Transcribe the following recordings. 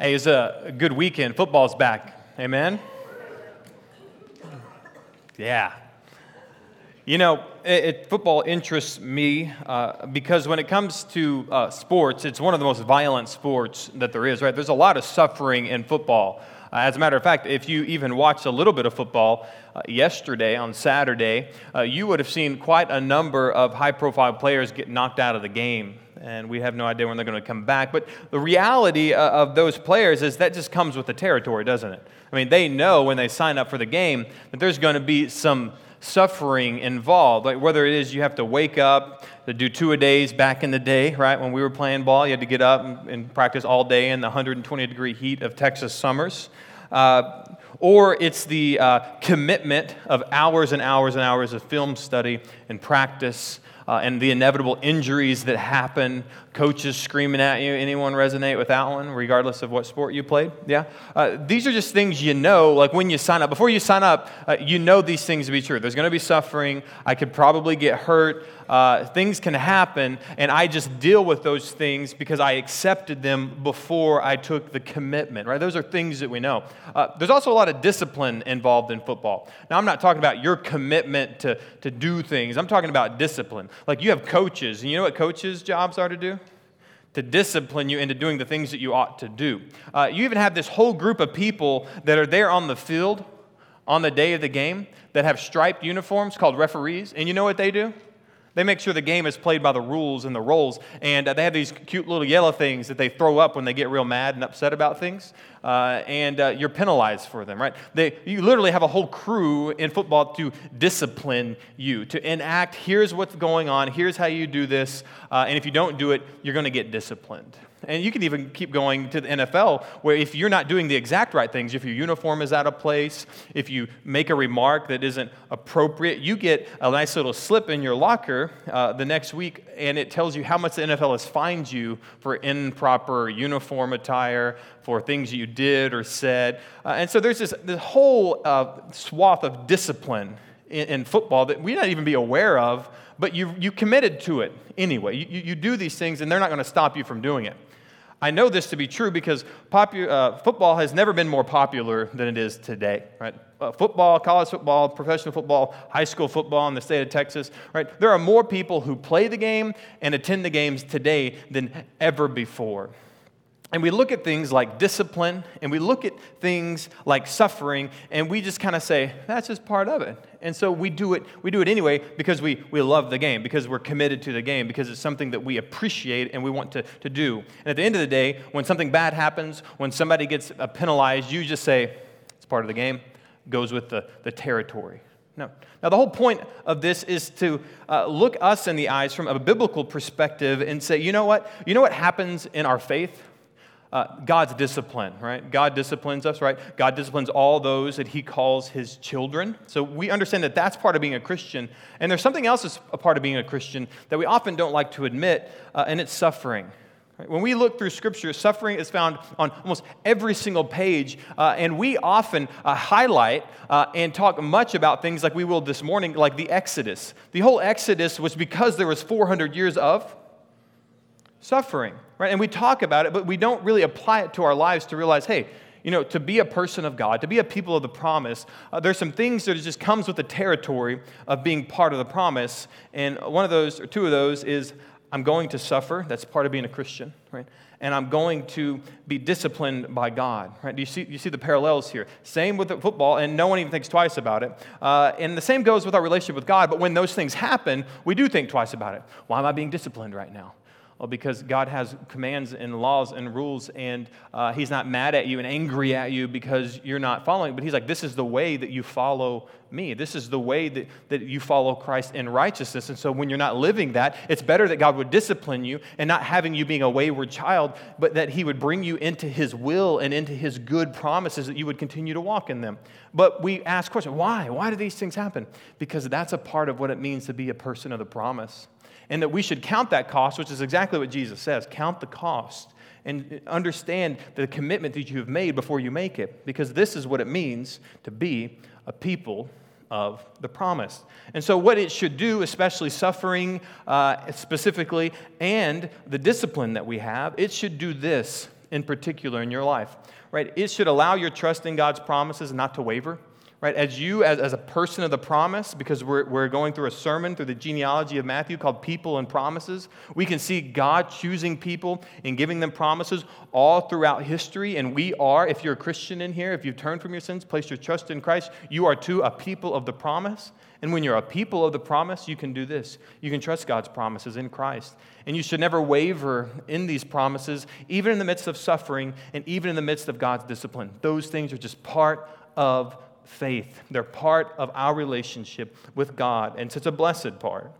Hey, it's a good weekend. Football's back. Amen? Yeah. You know, it, it, football interests me uh, because when it comes to uh, sports, it's one of the most violent sports that there is, right? There's a lot of suffering in football. Uh, as a matter of fact, if you even watched a little bit of football uh, yesterday on Saturday, uh, you would have seen quite a number of high profile players get knocked out of the game and we have no idea when they're going to come back. But the reality of those players is that just comes with the territory, doesn't it? I mean, they know when they sign up for the game that there's going to be some suffering involved. Like whether it is you have to wake up to do two a days back in the day, right? When we were playing ball, you had to get up and, and practice all day in the 120 degree heat of Texas summers. Uh, or it's the uh, commitment of hours and hours and hours of film study and practice uh, and the inevitable injuries that happen, coaches screaming at you. Anyone resonate with that one, regardless of what sport you played? Yeah? Uh, these are just things you know, like when you sign up. Before you sign up, uh, you know these things to be true. There's going to be suffering. I could probably get hurt uh, things can happen, and I just deal with those things because I accepted them before I took the commitment, right? Those are things that we know. Uh, there's also a lot of discipline involved in football. Now, I'm not talking about your commitment to, to do things, I'm talking about discipline. Like you have coaches, and you know what coaches' jobs are to do? to discipline you into doing the things that you ought to do. Uh, you even have this whole group of people that are there on the field on the day of the game that have striped uniforms called referees. And you know what they do? They make sure the game is played by the rules and the roles. And uh, they have these cute little yellow things that they throw up when they get real mad and upset about things. Uh, and uh, you're penalized for them, right? They, you literally have a whole crew in football to discipline you, to enact here's what's going on, here's how you do this. Uh, and if you don't do it, you're going to get disciplined. And you can even keep going to the NFL, where if you're not doing the exact right things, if your uniform is out of place, if you make a remark that isn't appropriate, you get a nice little slip in your locker uh, the next week, and it tells you how much the NFL has fined you for improper uniform attire, for things you did or said. Uh, and so there's this, this whole uh, swath of discipline in, in football that we not even be aware of, but you, you committed to it anyway. You, you do these things, and they're not going to stop you from doing it. I know this to be true because popu- uh, football has never been more popular than it is today, right? Uh, football, college football, professional football, high school football in the state of Texas, right? There are more people who play the game and attend the games today than ever before. And we look at things like discipline and we look at things like suffering and we just kind of say, that's just part of it. And so we do it, we do it anyway because we, we love the game, because we're committed to the game, because it's something that we appreciate and we want to, to do. And at the end of the day, when something bad happens, when somebody gets uh, penalized, you just say, it's part of the game, goes with the, the territory. No. Now, the whole point of this is to uh, look us in the eyes from a biblical perspective and say, you know what? You know what happens in our faith? Uh, God's discipline, right? God disciplines us, right? God disciplines all those that He calls His children. So we understand that that's part of being a Christian. And there's something else that's a part of being a Christian that we often don't like to admit, uh, and it's suffering. When we look through Scripture, suffering is found on almost every single page, uh, and we often uh, highlight uh, and talk much about things like we will this morning, like the Exodus. The whole Exodus was because there was 400 years of suffering, right? And we talk about it, but we don't really apply it to our lives to realize, hey, you know, to be a person of God, to be a people of the promise, uh, there's some things that just comes with the territory of being part of the promise. And one of those, or two of those, is I'm going to suffer. That's part of being a Christian, right? And I'm going to be disciplined by God, right? Do you see, you see the parallels here? Same with football, and no one even thinks twice about it. Uh, and the same goes with our relationship with God. But when those things happen, we do think twice about it. Why am I being disciplined right now? Well, because God has commands and laws and rules, and uh, He's not mad at you and angry at you because you're not following. But He's like, this is the way that you follow me. This is the way that, that you follow Christ in righteousness. And so when you're not living that, it's better that God would discipline you and not having you being a wayward child, but that He would bring you into His will and into His good promises that you would continue to walk in them. But we ask questions why? Why do these things happen? Because that's a part of what it means to be a person of the promise and that we should count that cost, which is exactly what Jesus says count the cost and understand the commitment that you have made before you make it, because this is what it means to be a people of the promise. And so, what it should do, especially suffering uh, specifically, and the discipline that we have, it should do this in particular in your life, right? It should allow your trust in God's promises not to waver right? As you, as, as a person of the promise, because we're, we're going through a sermon through the genealogy of Matthew called People and Promises, we can see God choosing people and giving them promises all throughout history. And we are, if you're a Christian in here, if you've turned from your sins, placed your trust in Christ, you are too a people of the promise. And when you're a people of the promise, you can do this. You can trust God's promises in Christ. And you should never waver in these promises, even in the midst of suffering and even in the midst of God's discipline. Those things are just part of faith. They're part of our relationship with God, and it's a blessed part.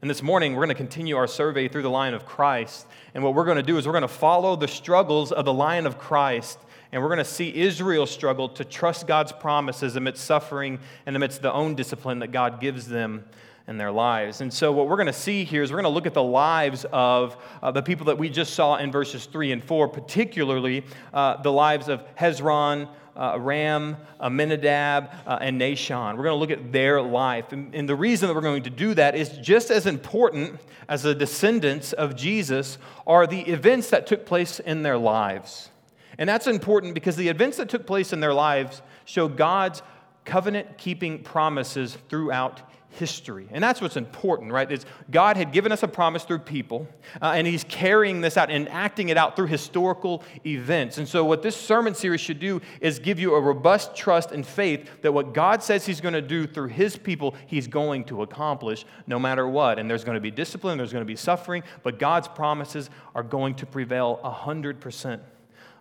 And this morning, we're going to continue our survey through the Lion of Christ. And what we're going to do is we're going to follow the struggles of the Lion of Christ. And we're going to see Israel struggle to trust God's promises amidst suffering and amidst the own discipline that God gives them in their lives. And so, what we're going to see here is we're going to look at the lives of uh, the people that we just saw in verses 3 and 4, particularly uh, the lives of Hezron, uh, Ram, Amminadab, uh, and Nahshon. We're going to look at their life. And, and the reason that we're going to do that is just as important as the descendants of Jesus are the events that took place in their lives. And that's important because the events that took place in their lives show God's covenant keeping promises throughout history. And that's what's important, right? Is God had given us a promise through people, uh, and He's carrying this out and acting it out through historical events. And so, what this sermon series should do is give you a robust trust and faith that what God says He's going to do through His people, He's going to accomplish no matter what. And there's going to be discipline, there's going to be suffering, but God's promises are going to prevail 100%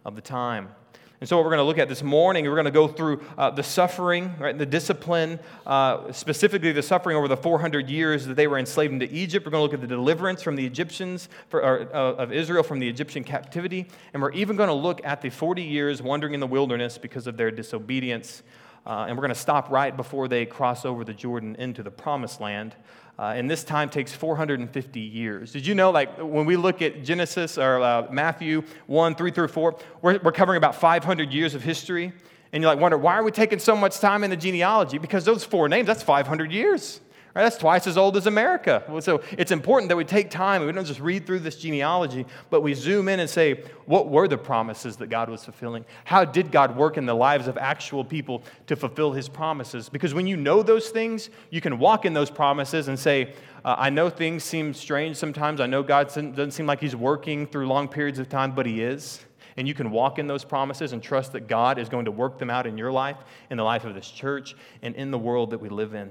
of the time. And so, what we're going to look at this morning, we're going to go through uh, the suffering, right, the discipline, uh, specifically the suffering over the 400 years that they were enslaved into Egypt. We're going to look at the deliverance from the Egyptians, for, or, uh, of Israel from the Egyptian captivity. And we're even going to look at the 40 years wandering in the wilderness because of their disobedience. Uh, and we're going to stop right before they cross over the Jordan into the promised land. Uh, and this time takes 450 years. Did you know, like, when we look at Genesis or uh, Matthew 1, 3 through 4, we're, we're covering about 500 years of history. And you're like wonder, why are we taking so much time in the genealogy? Because those four names, that's 500 years. Right? That's twice as old as America. So it's important that we take time. We don't just read through this genealogy, but we zoom in and say, what were the promises that God was fulfilling? How did God work in the lives of actual people to fulfill his promises? Because when you know those things, you can walk in those promises and say, uh, I know things seem strange sometimes. I know God doesn't seem like he's working through long periods of time, but he is and you can walk in those promises and trust that God is going to work them out in your life, in the life of this church, and in the world that we live in.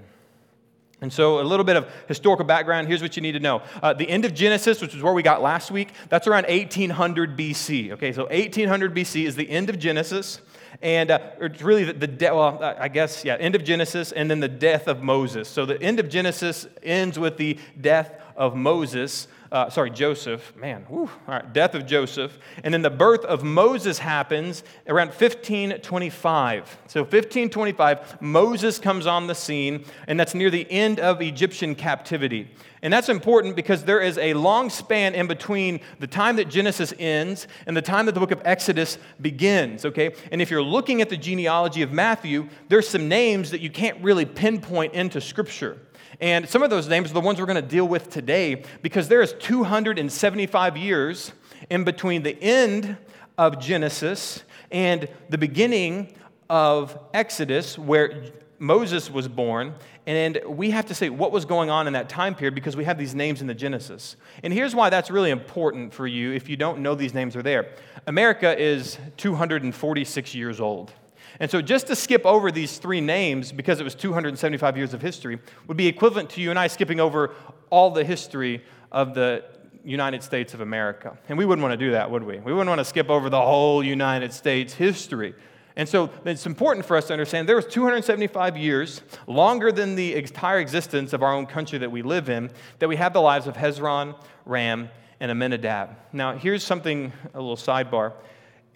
And so, a little bit of historical background. Here's what you need to know. Uh, the end of Genesis, which is where we got last week, that's around 1800 BC. Okay, so 1800 BC is the end of Genesis. And uh, it's really the, the de- well, I guess, yeah, end of Genesis and then the death of Moses. So, the end of Genesis ends with the death of Moses uh, sorry, Joseph, man, whew, all right, death of Joseph. And then the birth of Moses happens around 1525. So 1525, Moses comes on the scene, and that's near the end of Egyptian captivity. And that's important because there is a long span in between the time that Genesis ends and the time that the book of Exodus begins, okay? And if you're looking at the genealogy of Matthew, there's some names that you can't really pinpoint into Scripture. And some of those names are the ones we're going to deal with today because there is 275 years in between the end of Genesis and the beginning of Exodus, where Moses was born. And we have to say what was going on in that time period because we have these names in the Genesis. And here's why that's really important for you if you don't know these names are there. America is 246 years old. And so just to skip over these three names, because it was 275 years of history, would be equivalent to you and I skipping over all the history of the United States of America. And we wouldn't want to do that, would we? We wouldn't want to skip over the whole United States history. And so it's important for us to understand there was 275 years, longer than the entire existence of our own country that we live in, that we have the lives of Hezron, Ram, and Amminadab. Now, here's something, a little sidebar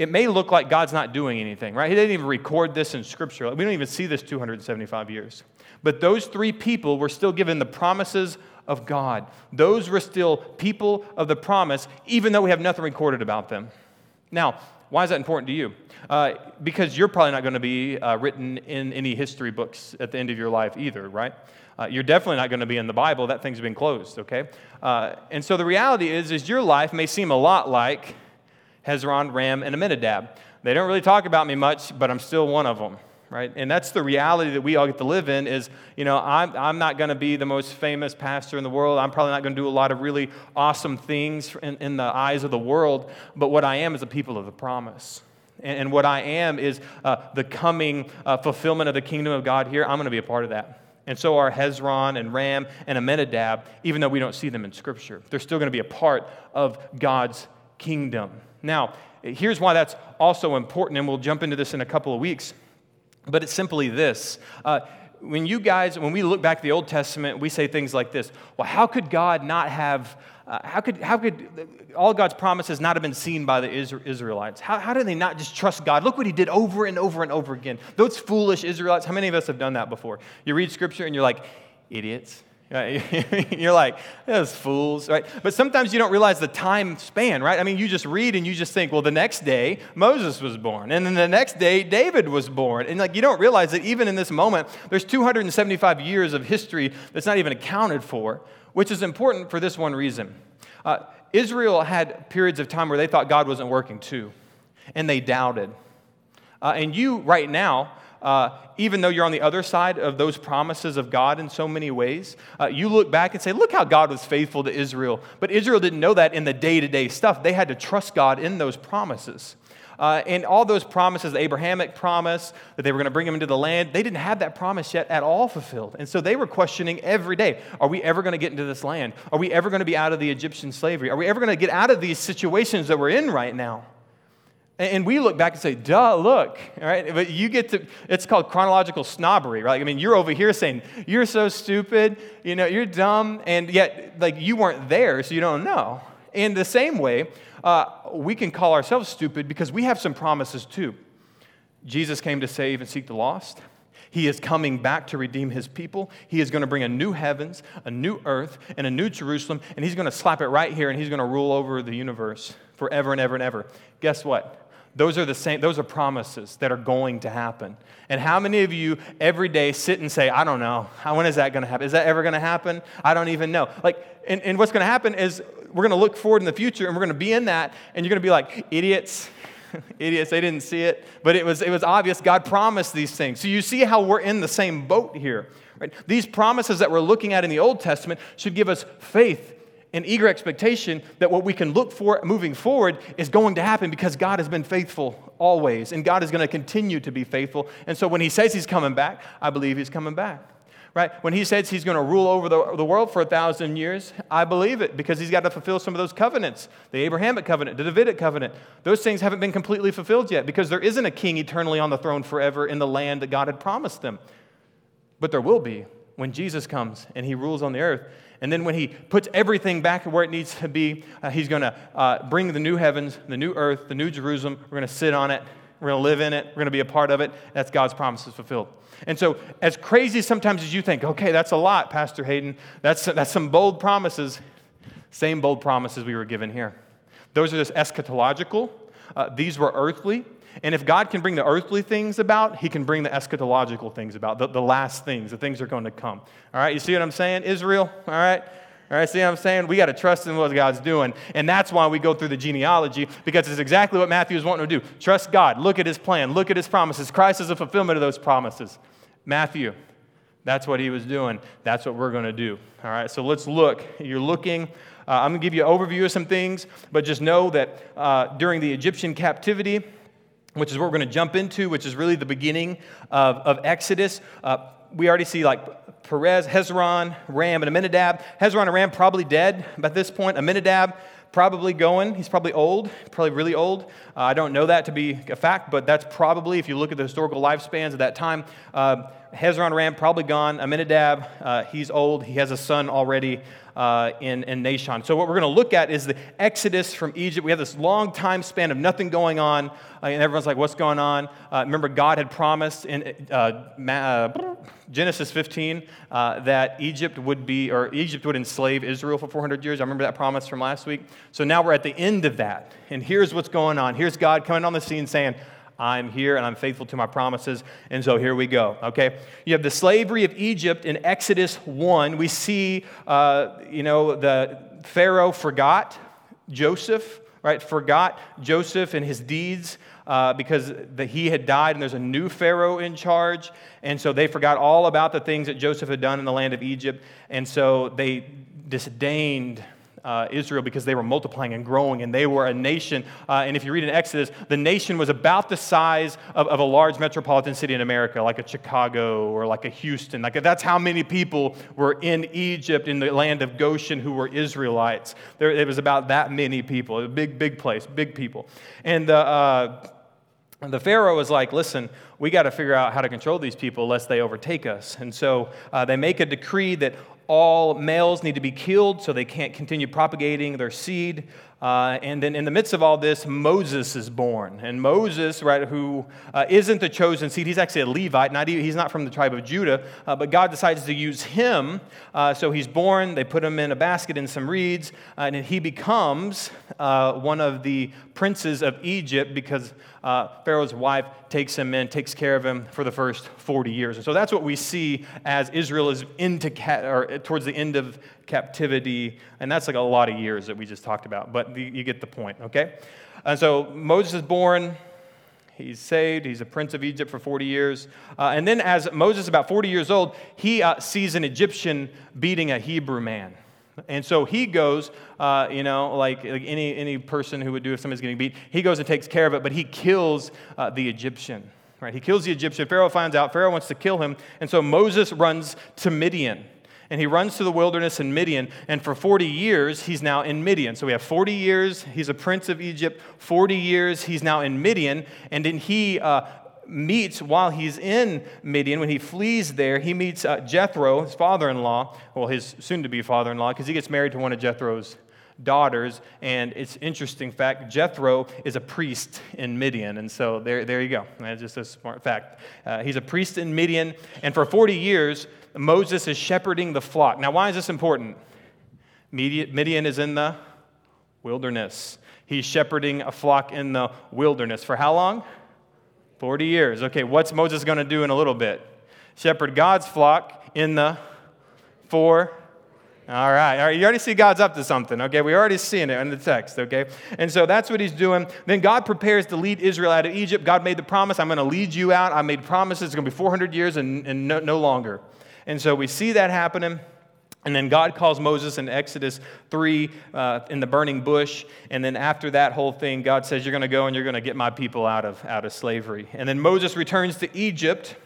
it may look like God's not doing anything, right? He didn't even record this in Scripture. We don't even see this 275 years. But those three people were still given the promises of God. Those were still people of the promise, even though we have nothing recorded about them. Now, why is that important to you? Uh, because you're probably not going to be uh, written in any history books at the end of your life either, right? Uh, you're definitely not going to be in the Bible. That thing's been closed, okay? Uh, and so the reality is, is your life may seem a lot like Hezron, Ram, and Amminadab. They don't really talk about me much, but I'm still one of them right? And that's the reality that we all get to live in is, you know, I'm, I'm not going to be the most famous pastor in the world. I'm probably not going to do a lot of really awesome things in, in, the eyes of the world. But what I am is a people of the promise. And, and what I am is uh, the coming uh, fulfillment of the kingdom of God here. I'm going to be a part of that. And so are Hezron and Ram and Amminadab, even though we don't see them in Scripture. They're still going to be a part of God's kingdom. Now, here's why that's also important, and we'll jump into this in a couple of weeks. But it's simply this. Uh, when you guys, when we look back at the Old Testament, we say things like this Well, how could God not have, uh, how, could, how could all God's promises not have been seen by the Israelites? How, how did they not just trust God? Look what he did over and over and over again. Those foolish Israelites, how many of us have done that before? You read scripture and you're like, idiots. You're like, those fools, right? But sometimes you don't realize the time span, right? I mean, you just read and you just think, well, the next day Moses was born, and then the next day David was born. And like you don't realize that even in this moment, there's 275 years of history that's not even accounted for, which is important for this one reason. Uh, Israel had periods of time where they thought God wasn't working too, and they doubted. Uh, and you, right now, uh, even though you're on the other side of those promises of God in so many ways, uh, you look back and say, Look how God was faithful to Israel. But Israel didn't know that in the day to day stuff. They had to trust God in those promises. Uh, and all those promises, the Abrahamic promise that they were going to bring them into the land, they didn't have that promise yet at all fulfilled. And so they were questioning every day Are we ever going to get into this land? Are we ever going to be out of the Egyptian slavery? Are we ever going to get out of these situations that we're in right now? And we look back and say, duh, look, all right? But you get to, it's called chronological snobbery, right? I mean, you're over here saying, you're so stupid, you know, you're dumb, and yet, like, you weren't there, so you don't know. In the same way, uh, we can call ourselves stupid because we have some promises too. Jesus came to save and seek the lost. He is coming back to redeem his people. He is going to bring a new heavens, a new earth, and a new Jerusalem, and he's going to slap it right here and he's going to rule over the universe forever and ever and ever. Guess what? Those are the same, those are promises that are going to happen. And how many of you every day sit and say, I don't know, when is that going to happen? Is that ever going to happen? I don't even know. Like, and, and what's going to happen is we're going to look forward in the future and we're going to be in that, and you're going to be like, idiots, idiots, they didn't see it. But it was, it was obvious God promised these things. So you see how we're in the same boat here. Right? These promises that we're looking at in the Old Testament should give us faith an eager expectation that what we can look for moving forward is going to happen because God has been faithful always, and God is going to continue to be faithful. And so when He says He's coming back, I believe He's coming back. Right? When He says He's going to rule over the, the world for a thousand years, I believe it because He's got to fulfill some of those covenants the Abrahamic covenant, the Davidic covenant. Those things haven't been completely fulfilled yet because there isn't a king eternally on the throne forever in the land that God had promised them. But there will be when Jesus comes and He rules on the earth. And then when he puts everything back where it needs to be, uh, he's going to uh, bring the new heavens, the new earth, the new Jerusalem. We're going to sit on it. We're going to live in it. We're going to be a part of it. That's God's promises fulfilled. And so, as crazy sometimes as you think, okay, that's a lot, Pastor Hayden, that's, that's some bold promises, same bold promises we were given here. Those are just eschatological, uh, these were earthly. And if God can bring the earthly things about, He can bring the eschatological things about, the, the last things, the things that are going to come. All right, you see what I'm saying? Israel, all right? All right, see what I'm saying? We got to trust in what God's doing. And that's why we go through the genealogy, because it's exactly what Matthew is wanting to do. Trust God, look at His plan, look at His promises. Christ is a fulfillment of those promises. Matthew, that's what he was doing. That's what we're going to do. All right, so let's look. You're looking. Uh, I'm going to give you an overview of some things, but just know that uh, during the Egyptian captivity, which is what we're going to jump into, which is really the beginning of, of Exodus. Uh, we already see like Perez, Hezron, Ram, and Amminadab. Hezron and Ram probably dead by this point. Amminadab probably going. He's probably old, probably really old. Uh, I don't know that to be a fact, but that's probably, if you look at the historical lifespans of that time, uh, Hezron Ram probably gone. Amminadab, uh, he's old. He has a son already uh, in, in Nahshon. So, what we're going to look at is the exodus from Egypt. We have this long time span of nothing going on, uh, and everyone's like, what's going on? Uh, remember, God had promised in uh, uh, Genesis 15 that Egypt would be, or Egypt would enslave Israel for 400 years. I remember that promise from last week. So, now we're at the end of that, and here's what's going on. Here's God coming on the scene saying, I'm here and I'm faithful to my promises. And so here we go, okay? You have the slavery of Egypt in Exodus 1. We see, uh, you know, the Pharaoh forgot Joseph right, forgot Joseph and his deeds uh, because the, he had died and there's a new Pharaoh in charge. And so they forgot all about the things that Joseph had done in the land of Egypt. And so they disdained uh, Israel because they were multiplying and growing, and they were a nation. Uh, and if you read in Exodus, the nation was about the size of, of, a large metropolitan city in America, like a Chicago or like a Houston. Like that's how many people were in Egypt, in the land of Goshen, who were Israelites. There, it was about that many people. A big, big place, big people. And the uh, the Pharaoh was like, listen, we got to figure out how to control these people lest they overtake us. And so uh, they make a decree that all males need to be killed so they can't continue propagating their seed. Uh, and then in the midst of all this, Moses is born. And Moses, right, who uh, not the chosen seed, he's actually a Levite. Not even, he's not from the tribe of Judah, uh, but God decides to use him. Uh, so he's born. They put him in a basket in some reeds, uh, and he becomes uh, one of the princes of Egypt because Pharaoh's wife takes him in, takes care of him for the first 40 years. And so that's what we see as Israel is into or towards the end of captivity, and that's like a lot of years that we just talked about, but you get the point, okay? And so Moses is born. He's saved. He's a prince of Egypt for 40 years. Uh, and then, as Moses, about 40 years old, he uh, sees an Egyptian beating a Hebrew man. And so he goes, uh, you know, like, like, any, any person who would do if somebody's getting beat, he goes and takes care of it, but he kills uh, the Egyptian. Right? He kills the Egyptian. Pharaoh finds out. Pharaoh wants to kill him. And so Moses runs to Midian and he runs to the wilderness in Midian. And for 40 years, he's now in Midian. So we have 40 years, he's a prince of Egypt. 40 years, he's now in Midian. And then he uh, meets, while he's in Midian, when he flees there, he meets uh, Jethro, his father in law, well, his soon to be father in law, because he gets married to one of Jethro's daughters. And it's interesting fact Jethro is a priest in Midian. And so there, there you go. That's just a smart fact. Uh, he's a priest in Midian. And for 40 years, Moses is shepherding the flock. Now, why is this important? Midian is in the wilderness. He's shepherding a flock in the wilderness. For how long? 40 years. Okay, what's Moses going to do in a little bit? Shepherd God's flock in the four. All right, all right. You already see God's up to something, okay? We already seeing it in the text, okay? And so that's what he's doing. Then God prepares to lead Israel out of Egypt. God made the promise, I'm going to lead you out. I made promises, it's going to be 400 years and, and no, no longer. And so we see that happening. And then God calls Moses in Exodus 3 uh, in the burning bush. And then after that whole thing, God says, You're going to go and you're going to get my people out of, out of slavery. And then Moses returns to Egypt.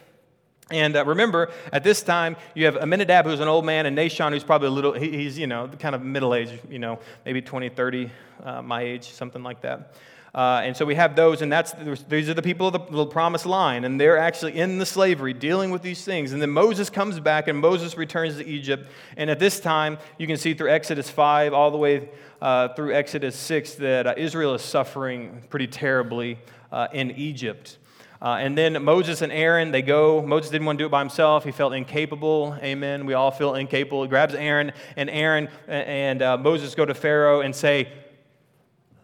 And uh, remember, at this time, you have Amminadab, who's an old man, and Nahshon, who's probably a little, he, he's, you know, kind of middle age, you know, maybe 20, 30, uh, my age, something like that. Uh, and so we have those, and that's these are the people of the, the promised line, and they're actually in the slavery dealing with these things. And then Moses comes back, and Moses returns to Egypt. And at this time, you can see through Exodus 5 all the way uh, through Exodus 6 that uh, Israel is suffering pretty terribly uh, in Egypt. Uh, and then Moses and Aaron, they go. Moses didn't want to do it by himself. He felt incapable. Amen. We all feel incapable. He grabs Aaron, and Aaron and uh, Moses go to Pharaoh and say,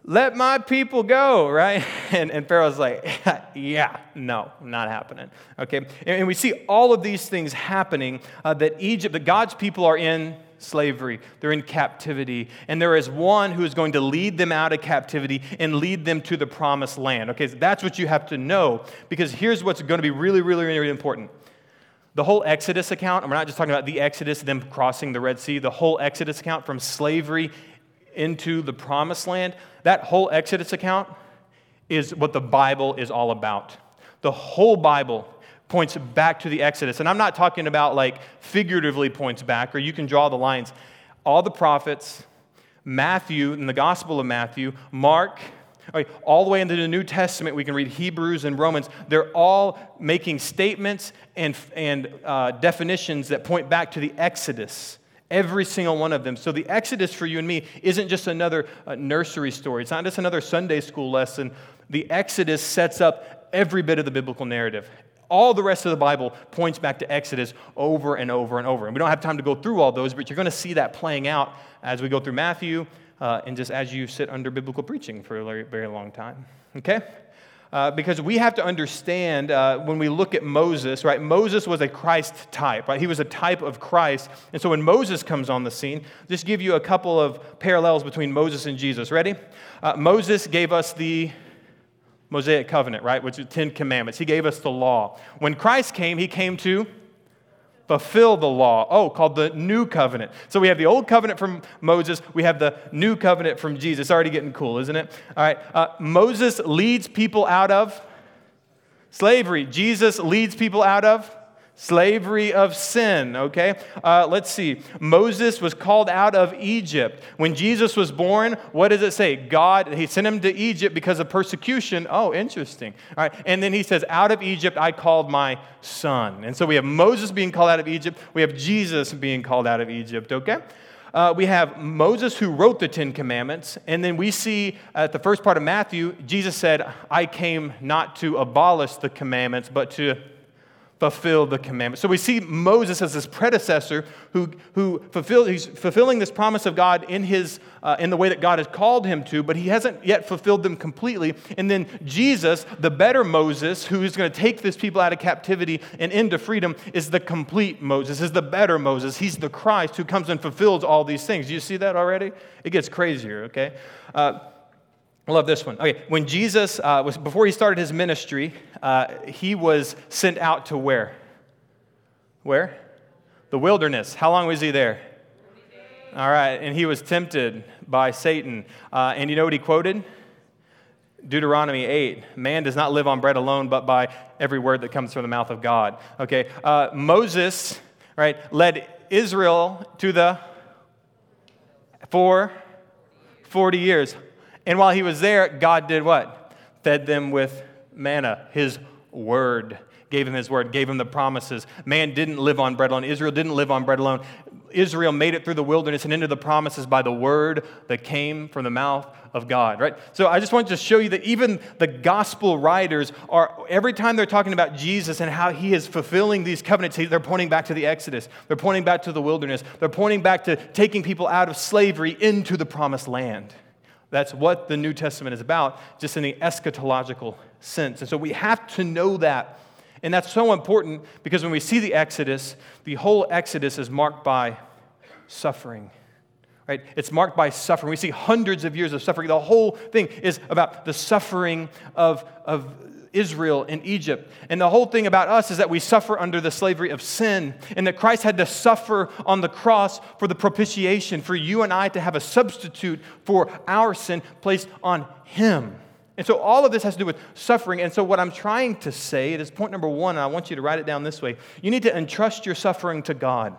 let my people go, right? And, and Pharaoh's like, yeah, no, not happening. Okay? And, and we see all of these things happening uh, that Egypt, that God's people are in slavery, they're in captivity, and there is one who is going to lead them out of captivity and lead them to the promised land. Okay, so that's what you have to know because here's what's going to be really, really, really important. The whole Exodus account, and we're not just talking about the Exodus, them crossing the Red Sea, the whole Exodus account from slavery into the promised land, that whole Exodus account is what the Bible is all about. The whole Bible points back to the Exodus. And I'm not talking about like figuratively points back, or you can draw the lines. All the prophets, Matthew, in the Gospel of Matthew, Mark, all the way into the New Testament, we can read Hebrews and Romans. They're all making statements and, and uh, definitions that point back to the Exodus. Every single one of them. So the Exodus for you and me isn't just another uh, nursery story, it's not just another Sunday school lesson. The Exodus sets up every bit of the biblical narrative. All the rest of the Bible points back to Exodus over and over and over. And we don't have time to go through all those, but you're going to see that playing out as we go through Matthew uh, and just as you sit under biblical preaching for a very, very long time. Okay? Uh, because we have to understand uh, when we look at Moses, right? Moses was a Christ type, right? He was a type of Christ. And so when Moses comes on the scene, just give you a couple of parallels between Moses and Jesus. Ready? Uh, Moses gave us the Mosaic covenant, right? Which is Ten Commandments. He gave us the law. When Christ came, he came to fulfill the law. Oh, called the new covenant. So we have the old covenant from Moses, we have the new covenant from Jesus. Already getting cool, isn't it? All right. Uh, Moses leads people out of slavery, Jesus leads people out of slavery of sin, okay? Uh, let's see. Moses was called out of Egypt. When Jesus was born, what does it say? God, he sent him to Egypt because of persecution. Oh, interesting. All right. And then he says, Out of Egypt I called my son. And so we have Moses being called out of Egypt. We have Jesus being called out of Egypt, okay? Uh, we have Moses who wrote the Ten Commandments. And then we see at the first part of Matthew, Jesus said, I came not to abolish the commandments, but to fulfill the commandment. So we see Moses as his predecessor who, who fulfilled, he's fulfilling this promise of God in, his, uh, in the way that God has called him to, but he hasn't yet fulfilled them completely. And then Jesus, the better Moses, who is going to take this people out of captivity and into freedom, is the complete Moses, is the better Moses. He's the Christ who comes and fulfills all these things. Do you see that already? It gets crazier, okay? Uh, I love this one. Okay, when Jesus uh, was before he started his ministry, uh, he was sent out to where? Where? The wilderness. How long was he there? All right, and he was tempted by Satan. Uh, and you know what he quoted? Deuteronomy 8 Man does not live on bread alone, but by every word that comes from the mouth of God. Okay, uh, Moses, right, led Israel to the for 40 years. And while he was there, God did what? Fed them with manna, his word. Gave him his word, gave him the promises. Man didn't live on bread alone. Israel didn't live on bread alone. Israel made it through the wilderness and into the promises by the word that came from the mouth of God, right? So I just want to show you that even the gospel writers are, every time they're talking about Jesus and how he is fulfilling these covenants, they're pointing back to the Exodus. They're pointing back to the wilderness. They're pointing back to taking people out of slavery into the promised land. That's what the New Testament is about, just in the eschatological sense. And so we have to know that. And that's so important because when we see the Exodus, the whole Exodus is marked by suffering. Right? It's marked by suffering. We see hundreds of years of suffering. The whole thing is about the suffering of, of Israel in Egypt. And the whole thing about us is that we suffer under the slavery of sin, and that Christ had to suffer on the cross for the propitiation, for you and I to have a substitute for our sin placed on Him. And so all of this has to do with suffering. And so what I'm trying to say, it is point number one, and I want you to write it down this way. You need to entrust your suffering to God.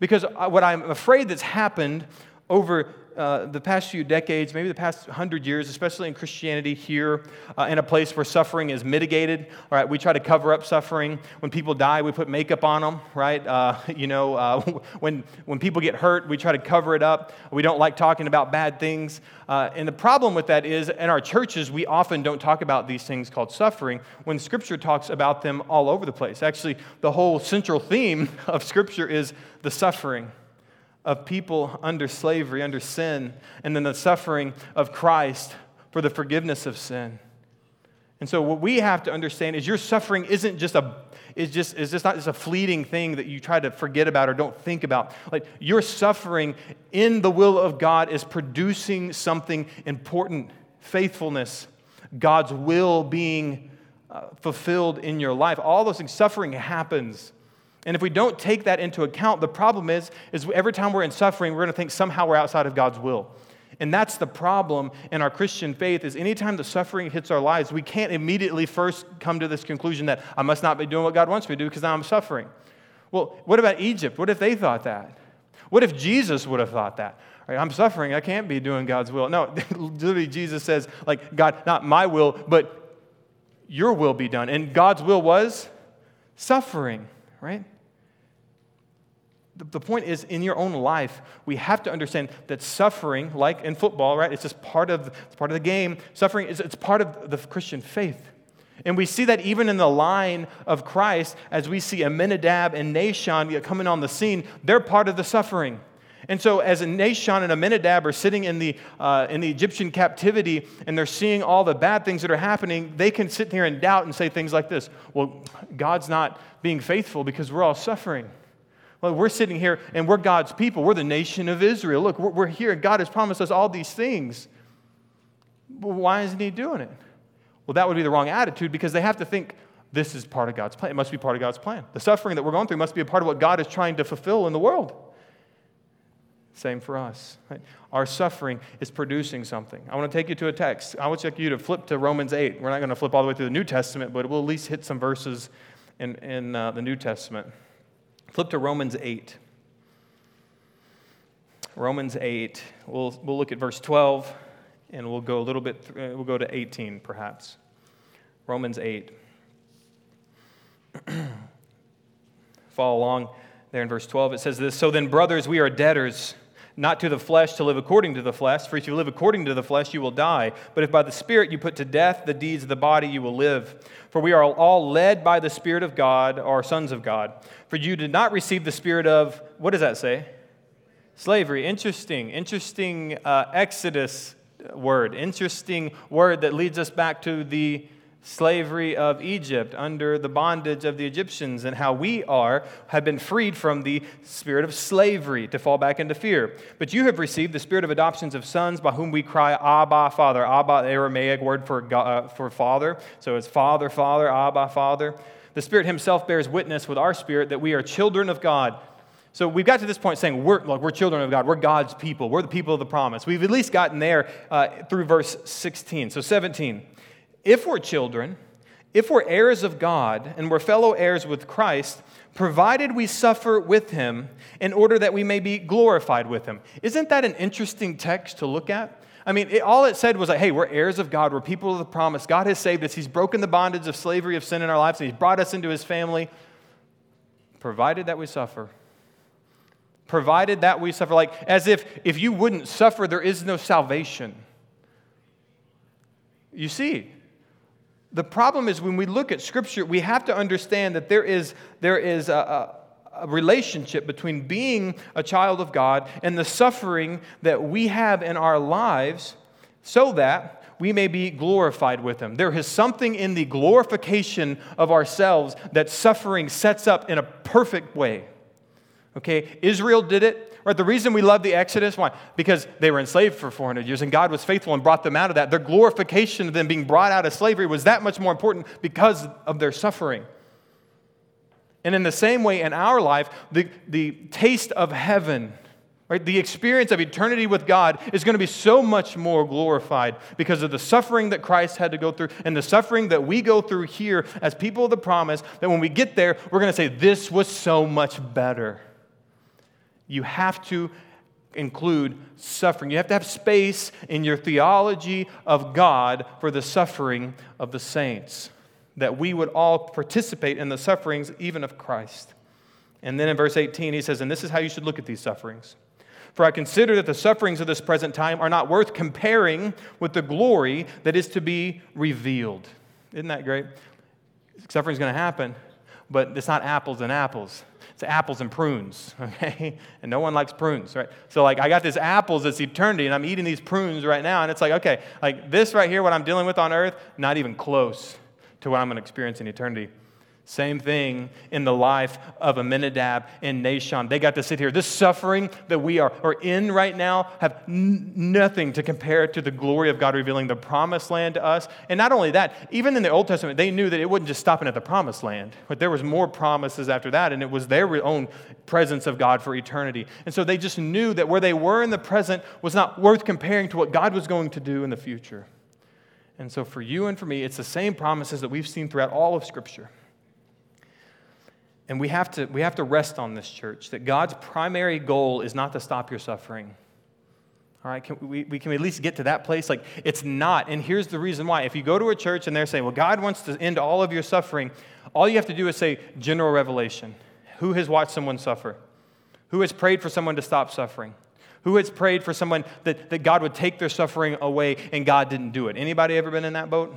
Because uh, what I'm afraid that's happened over uh, the past few decades, maybe the past hundred years, especially in Christianity here, uh, in a place where suffering is mitigated. Right, we try to cover up suffering. When people die, we put makeup on them. Right, uh, you know, uh, when when people get hurt, we try to cover it up. We don't like talking about bad things. Uh, and the problem with that is, in our churches, we often don't talk about these things called suffering when Scripture talks about them all over the place. Actually, the whole central theme of Scripture is the suffering of people under slavery, under sin, and then the suffering of Christ for the forgiveness of sin. And so what we have to understand is your suffering isn't just a is just is just not just a fleeting thing that you try to forget about or don't think about. Like your suffering in the will of God is producing something important, faithfulness, God's will being uh, fulfilled in your life. All those things suffering happens and if we don't take that into account, the problem is, is every time we're in suffering, we're going to think somehow we're outside of God's will. And that's the problem in our Christian faith is anytime the suffering hits our lives, we can't immediately first come to this conclusion that I must not be doing what God wants me to do because now I'm suffering. Well, what about Egypt? What if they thought that? What if Jesus would have thought that? Right, I'm suffering. I can't be doing God's will. No, literally, Jesus says, like, God, not my will, but your will be done. And God's will was suffering, right? the point is, in your own life, we have to understand that suffering, like in football, right? It's just part of, it's part of the game. Suffering is it's part of the Christian faith. And we see that even in the line of Christ, as we see Amminadab and Nahshon coming on the scene, they're part of the suffering. And so, as a Nahshon and Amminadab are sitting in the, uh, in the Egyptian captivity and they're seeing all the bad things that are happening, they can sit here and doubt and say things like this Well, God's not being faithful because we're all suffering. Well, we're sitting here and we're God's people. We're the nation of Israel. Look, we're, we're here. God has promised us all these things. Well, why isn't He doing it? Well, that would be the wrong attitude because they have to think this is part of God's plan. It must be part of God's plan. The suffering that we're going through must be a part of what God is trying to fulfill in the world. Same for us. Right? Our suffering is producing something. I want to take you to a text. I want you to flip to Romans 8. We're not going to flip all the way through the New Testament, but we'll at least hit some verses in, in uh, the New Testament. Flip to Romans 8. Romans 8. We'll, we'll look at verse 12, and we'll go a little bit, uh, we'll go to 18 perhaps. Romans 8. Follow along there in verse 12. It says this So then, brothers, we are debtors not to the flesh to live according to the flesh, for if you live according to the flesh, you will die. But if by the Spirit you put to death the deeds of the body, you will live. For we are all led by the Spirit of God, or sons of God. For you did not receive the spirit of, what does that say? Slavery. Interesting, interesting uh, Exodus word. Interesting word that leads us back to the slavery of Egypt, under the bondage of the Egyptians, and how we are, have been freed from the spirit of slavery to fall back into fear. But you have received the spirit of adoptions of sons by whom we cry, Abba, Father. Abba, Aramaic word for, God, uh, for father. So it's Father, Father, Abba, Father. The Spirit Himself bears witness with our spirit that we are children of God. So we've got to this point saying we're, like, we're children of God. We're God's people. We're the people of the promise. We've at least gotten there uh, through verse 16. So 17 if we're children, if we're heirs of God and we're fellow heirs with Christ, provided we suffer with him in order that we may be glorified with him. Isn't that an interesting text to look at? I mean, it, all it said was like, hey, we're heirs of God, we're people of the promise. God has saved us, He's broken the bondage of slavery of sin in our lives, and He's brought us into His family, provided that we suffer. Provided that we suffer. Like, as if if you wouldn't suffer, there is no salvation. You see, the problem is when we look at Scripture, we have to understand that there is, there is a, a, a, relationship between being a child of God and the suffering that we have in our lives so that we may be glorified with Him. There is something in the glorification of ourselves that suffering sets up in a perfect way. Okay, Israel did it. Right? The reason we love the Exodus, why? Because they were enslaved for 400 years and God was faithful and brought them out of that. Their glorification of them being brought out of slavery was that much more important because of their suffering. And in the same way, in our life, the, the taste of heaven, right, the experience of eternity with God is going to be so much more glorified because of the suffering that Christ had to go through and the suffering that we go through here as people of the promise, that when we get there, we're going to say, This was so much better you have to include suffering. You have to have space in your theology of God for the suffering of the saints, that we would all participate in the sufferings even of Christ. And then in verse 18, he says, And this is how you should look at these sufferings. For I consider that the sufferings of this present time are not worth comparing with the glory that is to be revealed. Isn't that great? Suffering is going to happen, but it's not apples and apples it's apples and prunes, okay? And no one likes prunes, right? So, like, I got this apples that's eternity, and I'm eating these prunes right now, and it's like, okay, like this right here, what I'm dealing with on earth, not even close to what I'm to experience in eternity. Same thing in the life of Amminadab and Nahshon. They got to sit here. This suffering that we are, are in right now have n- nothing to compare to the glory of God revealing the promised land to us. And not only that, even in the Old Testament, they knew that it wasn't just stopping at the promised land, but there was more promises after that, and it was their own presence of God for eternity. And so they just knew that where they were in the present was not worth comparing to what God was going to do in the future. And so for you and for me, it's the same promises that we've seen throughout all of Scripture. And we have, to, we have to rest on this, church, that God's primary goal is not to stop your suffering. All right, can we, we can at least get to that place? Like, it's not. And here's the reason why. If you go to a church and they're saying, well, God wants to end all of your suffering, all you have to do is say, general revelation. Who has watched someone suffer? Who has prayed for someone to stop suffering? Who has prayed for someone that, that God would take their suffering away and God didn't do it? Anybody ever been in that boat?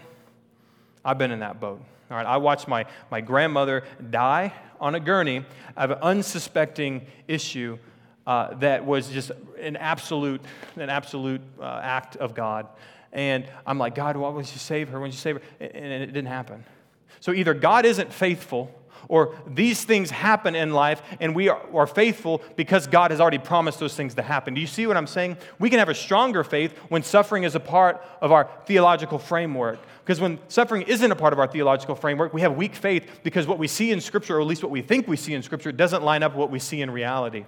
I've been in that boat. All right, I watched my, my grandmother die on a gurney of an unsuspecting issue uh, that was just an absolute, an absolute uh, act of God. And I'm like, God, why would you save her? When you save her? And it didn't happen. So either God isn't faithful or these things happen in life and we are, are, faithful because God has already promised those things to happen. Do you see what I'm saying? We can have a stronger faith when suffering is a part of our theological framework. Because when suffering isn't a part of our theological framework, we have weak faith because what we see in Scripture, or at least what we think we see in Scripture, doesn't line up with what we see in reality.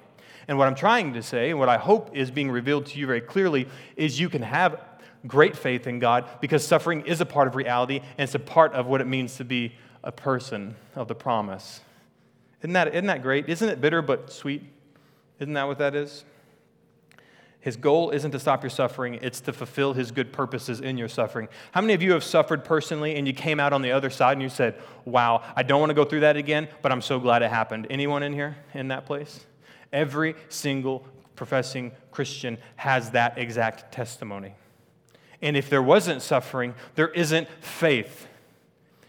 And what I'm trying to say, and what I hope is being revealed to you very clearly, is you can have great faith in God because suffering is a part of reality and it's a part of what it means to be a person of the promise. Isn't that, isn't that great? Isn't it bitter but sweet? Isn't that what that is? His goal isn't to stop your suffering, it's to fulfill his good purposes in your suffering. How many of you have suffered personally and you came out on the other side and you said, Wow, I don't want to go through that again, but I'm so glad it happened? Anyone in here in that place? Every single professing Christian has that exact testimony. And if there wasn't suffering, there isn't faith.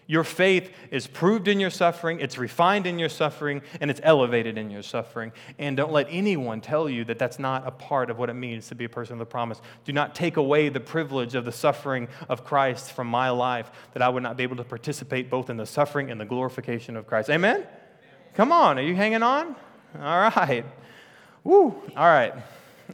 Your faith is proved in your suffering, it's refined in your suffering, and it's elevated in your suffering. And don't let anyone tell you that that's not a part of what it means to be a person of the promise. Do not take away the privilege of the suffering of Christ from my life, that I would not be able to participate both in the suffering and the glorification of Christ. Amen? Come on, are you hanging on? All right. Woo, all right.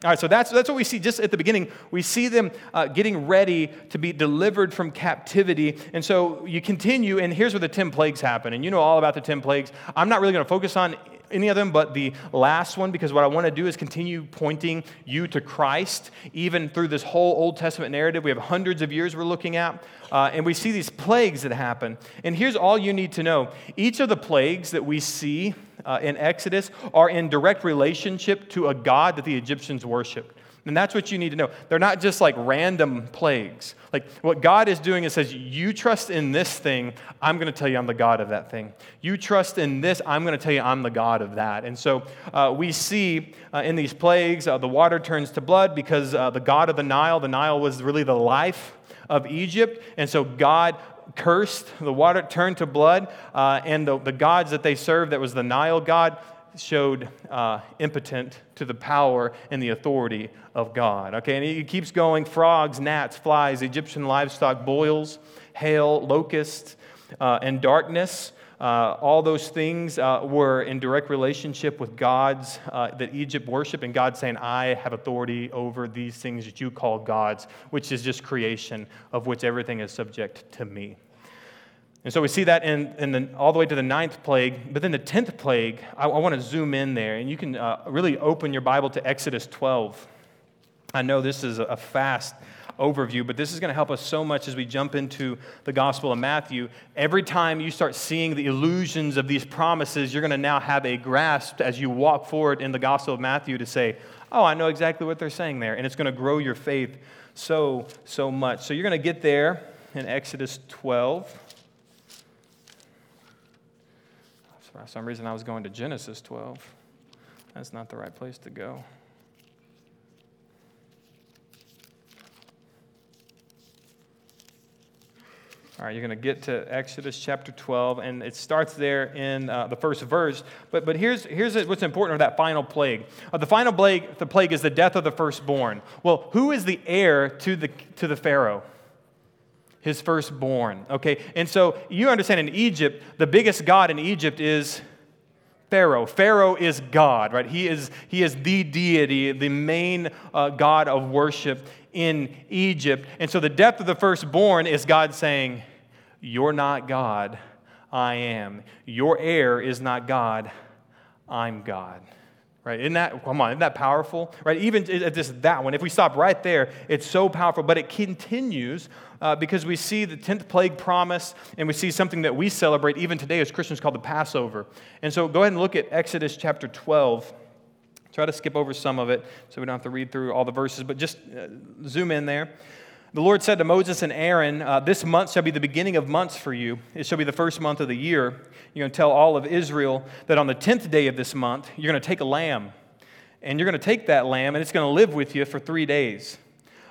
All right, so that's, that's what we see just at the beginning. We see them uh, getting ready to be delivered from captivity. And so you continue, and here's where the 10 plagues happen. And you know all about the 10 plagues. I'm not really going to focus on any of them but the last one because what I want to do is continue pointing you to Christ, even through this whole Old Testament narrative. We have hundreds of years we're looking at, uh, and we see these plagues that happen. And here's all you need to know each of the plagues that we see uh, in Exodus are in direct relationship to a God that the Egyptians worshiped. And that's what you need to know. They're not just like random plagues. Like what God is doing is says, You trust in this thing, I'm going to tell you I'm the God of that thing. You trust in this, I'm going to tell you I'm the God of that. And so uh, we see uh, in these plagues, uh, the water turns to blood because uh, the God of the Nile, the Nile was really the life of Egypt. And so God cursed, the water turned to blood, uh, and the, the gods that they served, that was the Nile god, showed uh, impotent to the power and the authority of God. Okay, and he keeps going frogs, gnats, flies, Egyptian livestock, boils, hail, locusts, uh, and darkness. Uh, all those things uh, were in direct relationship with gods uh, that Egypt worshiped, and God saying, I have authority over these things that you call gods, which is just creation, of which everything is subject to me. And so we see that in, in the, all the way to the ninth plague. But then the tenth plague, I, I want to zoom in there. And you can uh, really open your Bible to Exodus 12. I know this is a fast overview, but this is going to help us so much as we jump into the Gospel of Matthew. Every time you start seeing the illusions of these promises, you're going to now have a grasp as you walk forward in the Gospel of Matthew to say, Oh, I know exactly what they're saying there. And it's going to grow your faith so, so much. So you're going to get there in Exodus 12. For some reason, I was going to Genesis 12. That's not the right place to go. All right, you're going to get to Exodus chapter 12, and it starts there in uh, the first verse. But, but here's, here's what's important of that final plague. Uh, the final plague, the plague is the death of the firstborn. Well, who is the heir to the, to the Pharaoh? His firstborn. Okay, and so you understand in Egypt, the biggest god in Egypt is Pharaoh. Pharaoh is God, right? He is, he is the deity, the main uh, god of worship in Egypt. And so the death of the firstborn is God saying, You're not God, I am. Your heir is not God, I'm God right isn't that come on isn't that powerful right even just that one if we stop right there it's so powerful but it continues uh, because we see the 10th plague promise and we see something that we celebrate even today as Christians called the Passover. And so go ahead and look at Exodus chapter 12. Try to skip over some of it so we don't have to read through all the verses, but just uh, zoom in there. The Lord said to Moses and Aaron, uh, This month shall be the beginning of months for you. It shall be the first month of the year. You're going to tell all of Israel that on the 10th day of this month, you're going to take a lamb. And you're going to take that lamb, and it's going to live with you for three days.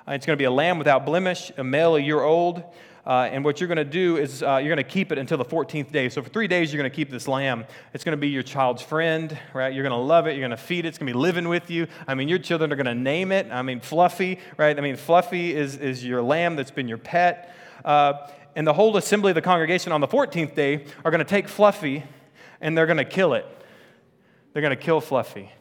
Uh, it's going to be a lamb without blemish, a male a year old. Uh, and what you're going to do is uh, you're going to keep it until the 14th day. So for three days, you're going to keep this lamb. It's going to be your child's friend, right? You're going to love it. You're going to feed it. It's going to be living with you. I mean, your children are going to name it. I mean, Fluffy, right? I mean, Fluffy is, is your lamb that's been your pet. Uh, and the whole assembly of the congregation on the 14th day are going to take Fluffy and they're going to kill it. They're going to kill Fluffy.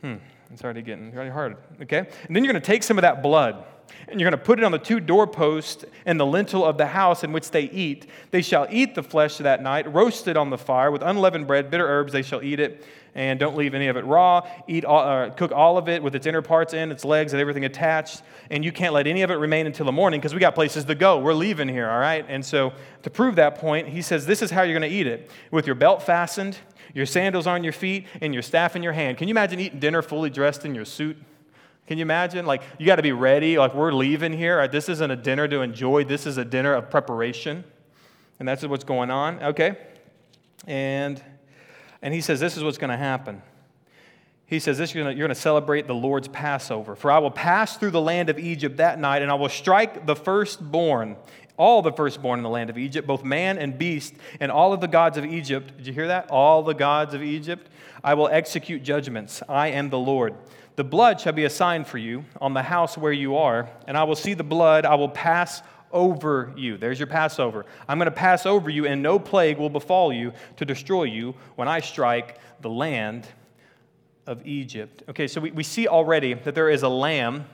Hmm, it's already getting really hard. Okay? And then you're going to take some of that blood and you're going to put it on the two doorposts and the lintel of the house in which they eat. They shall eat the flesh that night, roasted on the fire with unleavened bread, bitter herbs. They shall eat it, and don't leave any of it raw. Eat, all, uh, cook all of it with its inner parts in, its legs, and everything attached. And you can't let any of it remain until the morning because we got places to go. We're leaving here, all right? And so to prove that point, he says this is how you're going to eat it: with your belt fastened, your sandals on your feet, and your staff in your hand. Can you imagine eating dinner fully dressed in your suit? Can you imagine? Like, you got to be ready. Like, we're leaving here. Right? This isn't a dinner to enjoy, this is a dinner of preparation. And that's what's going on. Okay? And, and he says, This is what's going to happen. He says, this, You're going to celebrate the Lord's Passover. For I will pass through the land of Egypt that night, and I will strike the firstborn, all the firstborn in the land of Egypt, both man and beast, and all of the gods of Egypt. Did you hear that? All the gods of Egypt. I will execute judgments. I am the Lord. The blood shall be a sign for you on the house where you are, and I will see the blood, I will pass over you. There's your Passover. I'm going to pass over you, and no plague will befall you to destroy you when I strike the land of Egypt. Okay, so we, we see already that there is a lamb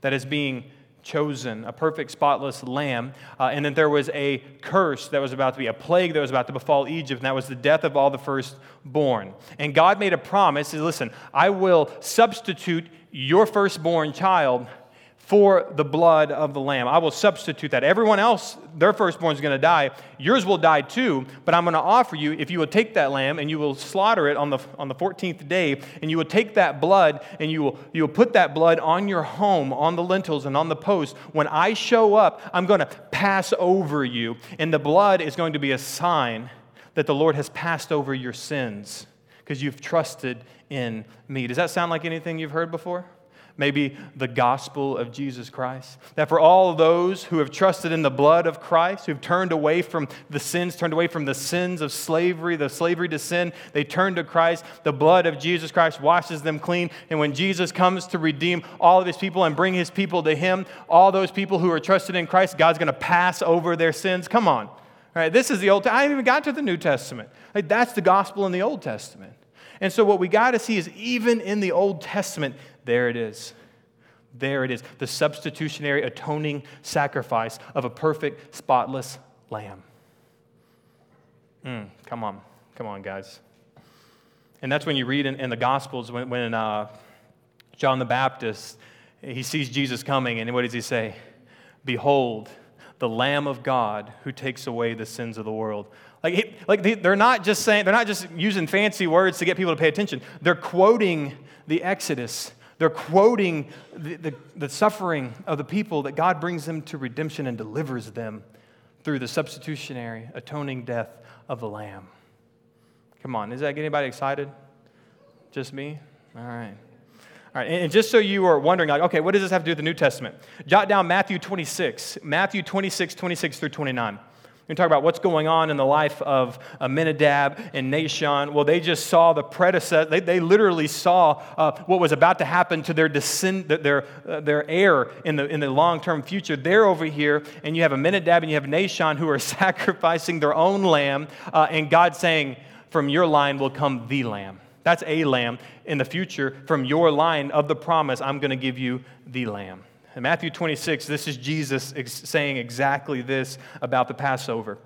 that is being chosen, a perfect, spotless lamb. Uh, and that there was a curse that was about to be, a plague that was about to befall Egypt, and that was the death of all the firstborn. And God made a promise listen, I will substitute your firstborn child for the blood of the lamb. I will substitute that. Everyone else, their firstborn is going to die. Yours will die too, but I'm going to offer you, if you will take that lamb and you will slaughter it on the, on the 14th day, and you will take that blood and you will, you will put that blood on your home, on the lintels and on the post. When I show up, I'm going to pass over you, and the blood is going to be a sign that the Lord has passed over your sins because you've trusted in me. Does that sound like anything you've heard before? Maybe the gospel of Jesus Christ. That for all those who have trusted in the blood of Christ, who've turned away from the sins, turned away from the sins of slavery, the slavery to sin, they turn to Christ. The blood of Jesus Christ washes them clean. And when Jesus comes to redeem all of his people and bring his people to him, all those people who are trusted in Christ, God's going to pass over their sins. Come on. All right, this is the Old I haven't even got to the New Testament. Like, that's the gospel in the Old Testament. And so, what we got to see is even in the Old Testament, there it is. There it is the substitutionary atoning sacrifice of a perfect, spotless lamb. Mm, come on. Come on, guys. And that's when you read in, in the Gospels when, when uh, John the Baptist he sees Jesus coming, and what does he say? Behold, the Lamb of God who takes away the sins of the world. Like, he, like they're not just saying, they're not just using fancy words to get people to pay attention. They're quoting the Exodus they're quoting the, the, the, suffering of the people that God brings them to redemption and delivers them through the substitutionary, atoning death of the Lamb. Come on, is that get anybody excited? Just me? All right. All right, and just so you are wondering, like, okay, what does this have to do with the New Testament? Jot down Matthew 26, Matthew 26, 26 through 29 we talk about what's going on in the life of Amminadab and Nahshon. Well, they just saw the predecessor, they, they literally saw uh, what was about to happen to their, descend, their, uh, their heir in the, in the long term future. They're over here, and you have Amminadab and you have Nahshon who are sacrificing their own lamb, uh, and God saying, From your line will come the lamb. That's a lamb. In the future, from your line of the promise, I'm going to give you the lamb. In Matthew 26, this is Jesus saying exactly this about the Passover.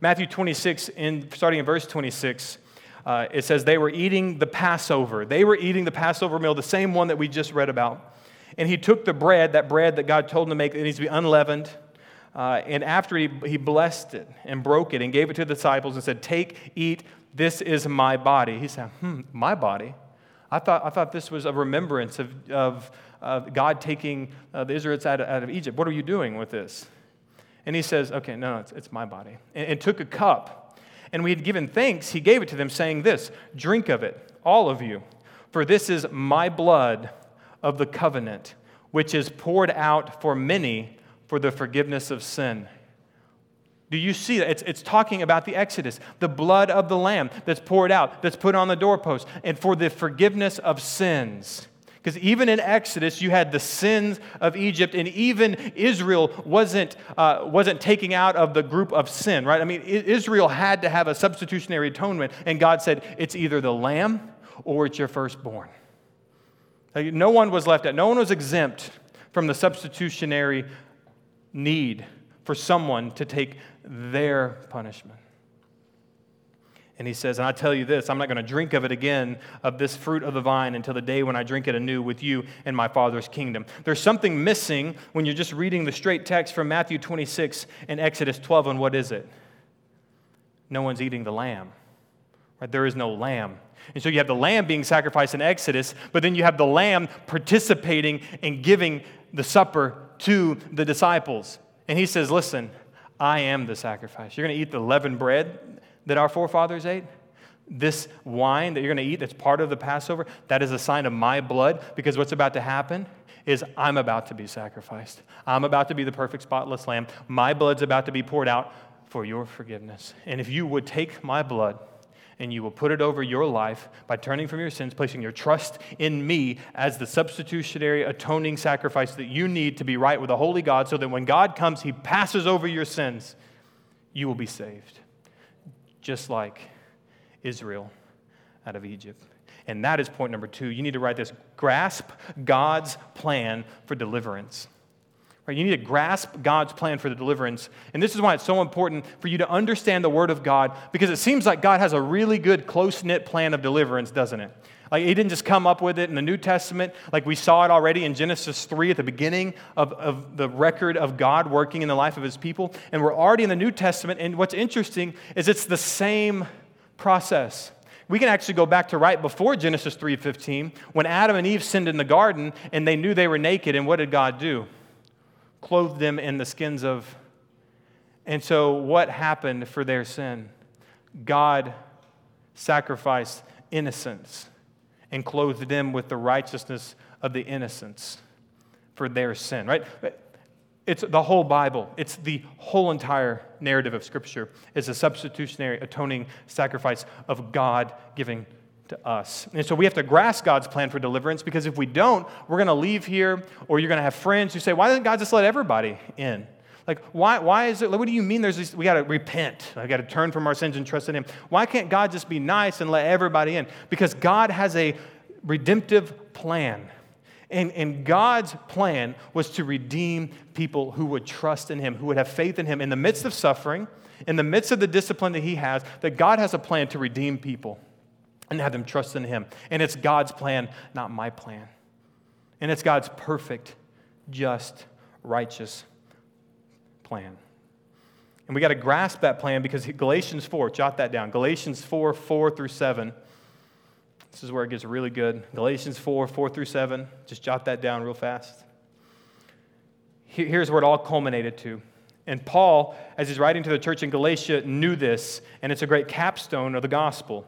Matthew 26, in, starting in verse 26, uh, it says, They were eating the Passover. They were eating the Passover meal, the same one that we just read about. And he took the bread, that bread that God told him to make, it needs to be unleavened. Uh, and after he, he blessed it and broke it and gave it to the disciples and said, Take, eat, this is my body. He said, Hmm, my body? I thought, I thought this was a remembrance of, of of God taking uh, the Israelites out of, out of, Egypt. What are you doing with this? And he says, Okay, no, no, it's, it's my body. And, and took a cup. And we had given thanks. He gave it to them, saying, This, drink of it, all of you, for this is my blood of the covenant, which is poured out for many for the forgiveness of sin. Do you see that? It's, it's talking about the Exodus, the blood of the Lamb that's poured out, that's put on the doorpost, and for the forgiveness of sins. Because even in Exodus, you had the sins of Egypt, and even Israel wasn't, uh, wasn't taking out of the group of sin, right? I mean, Israel had to have a substitutionary atonement, and God said, it's either the lamb or it's your firstborn. Like, no one was left out, no one was exempt from the substitutionary need for someone to take their punishment. And he says, And I tell you this, I'm not going to drink of it again, of this fruit of the vine, until the day when I drink it anew with you in my Father's kingdom. There's something missing when you're just reading the straight text from Matthew 26 and Exodus 12. And what is it? No one's eating the lamb. Right? There is no lamb. And so you have the lamb being sacrificed in Exodus, but then you have the lamb participating and giving the supper to the disciples. And he says, Listen, I am the sacrifice. You're going to eat the leavened bread that our forefathers ate? This wine that you're going to eat that's part of the Passover, that is a sign of my blood because what's about to happen is I'm about to be sacrificed. I'm about to be the perfect spotless lamb. My blood's about to be poured out for your forgiveness. And if you would take my blood and you will put it over your life by turning from your sins, placing your trust in me as the substitutionary atoning sacrifice that you need to be right with the holy God, so that when God comes, he passes over your sins, you will be saved just like Israel out of Egypt. And that is point number two. You need to write this grasp God's plan for deliverance. Right? You need to grasp God's plan for the deliverance. And this is why it's so important for you to understand the Word of God, because it seems like God has a really good, close knit plan of deliverance, doesn't it? Like he didn't just come up with it in the New Testament, like we saw it already in Genesis 3 at the beginning of, of the record of God working in the life of his people. And we're already in the New Testament. And what's interesting is it's the same process. We can actually go back to right before Genesis 3:15, when Adam and Eve sinned in the garden and they knew they were naked, and what did God do? Clothed them in the skins of. And so, what happened for their sin? God sacrificed innocence and clothed them with the righteousness of the innocents for their sin, right? It's the whole Bible. It's the whole entire narrative of Scripture. It's a substitutionary atoning sacrifice of God giving to us. And so we have to grasp God's plan for deliverance because if we don't, we're going to leave here or you're going to have friends who say, why doesn't God just let everybody in? Like, why, why is it, what do you mean there's this, we got to repent? We got to turn from our sins and trust in Him. Why can't God just be nice and let everybody in? Because God has a redemptive plan. And, and God's plan was to redeem people who would trust in Him, who would have faith in Him in the midst of suffering, in the midst of the discipline that He has, that God has a plan to redeem people and have them trust in Him. And it's God's plan, not my plan. And it's God's perfect, just, righteous plan. And we got to grasp that plan because Galatians 4, jot that down. Galatians 4, 4 through 7. This is where it gets really good. Galatians 4, 4 through 7. Just jot that down real fast. Here's where it all culminated to. And Paul, as he's writing to the church in Galatia, knew this, and it's a great capstone of the gospel.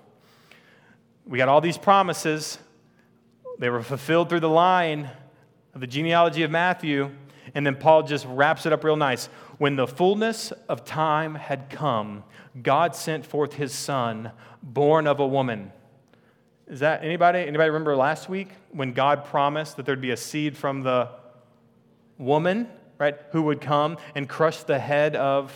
We got all these promises, they were fulfilled through the line of the genealogy of Matthew. And then Paul just wraps it up real nice. When the fullness of time had come, God sent forth his son, born of a woman. Is that anybody? Anybody remember last week when God promised that there'd be a seed from the woman, right, who would come and crush the head of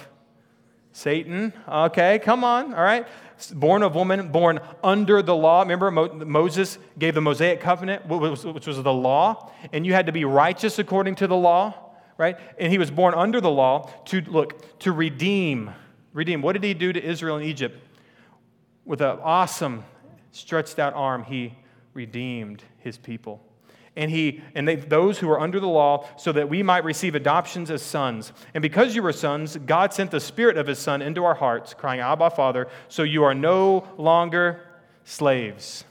Satan? Okay, come on, all right. Born of woman, born under the law. Remember, Moses gave the Mosaic covenant, which was the law, and you had to be righteous according to the law right? And he was born under the law to look, to redeem. Redeem. What did he do to Israel and Egypt? With an awesome stretched out arm, he redeemed his people. And he and they, those who were under the law, so that we might receive adoptions as sons. And because you were sons, God sent the Spirit of His Son into our hearts, crying, Abba, Father. So you are no longer slaves.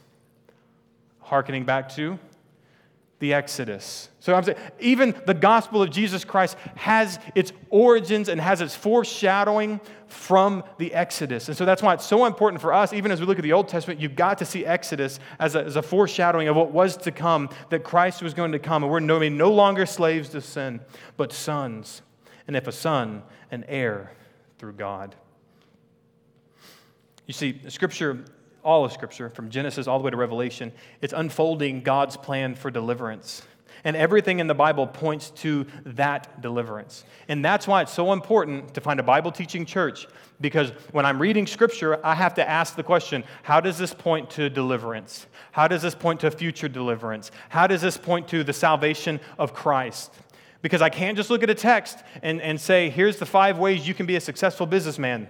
Harkening back to the Exodus. So I'm saying, even the gospel of Jesus Christ has its origins and has its foreshadowing from the Exodus. And so that's why it's so important for us, even as we look at the Old Testament, you've got to see Exodus as a, as a foreshadowing of what was to come, that Christ was going to come. And we're no, no longer slaves to sin, but sons. and if a son, an heir through God. You see, Scripture, all of Scripture, from Genesis all the way to Revelation, it's unfolding God's plan for deliverance. And everything in the Bible points to that deliverance. And that's why it's so important to find a Bible teaching church, because when I'm reading Scripture, I have to ask the question how does this point to deliverance? How does this point to future deliverance? How does this point to the salvation of Christ? Because I can't just look at a text and, and say, here's the five ways you can be a successful businessman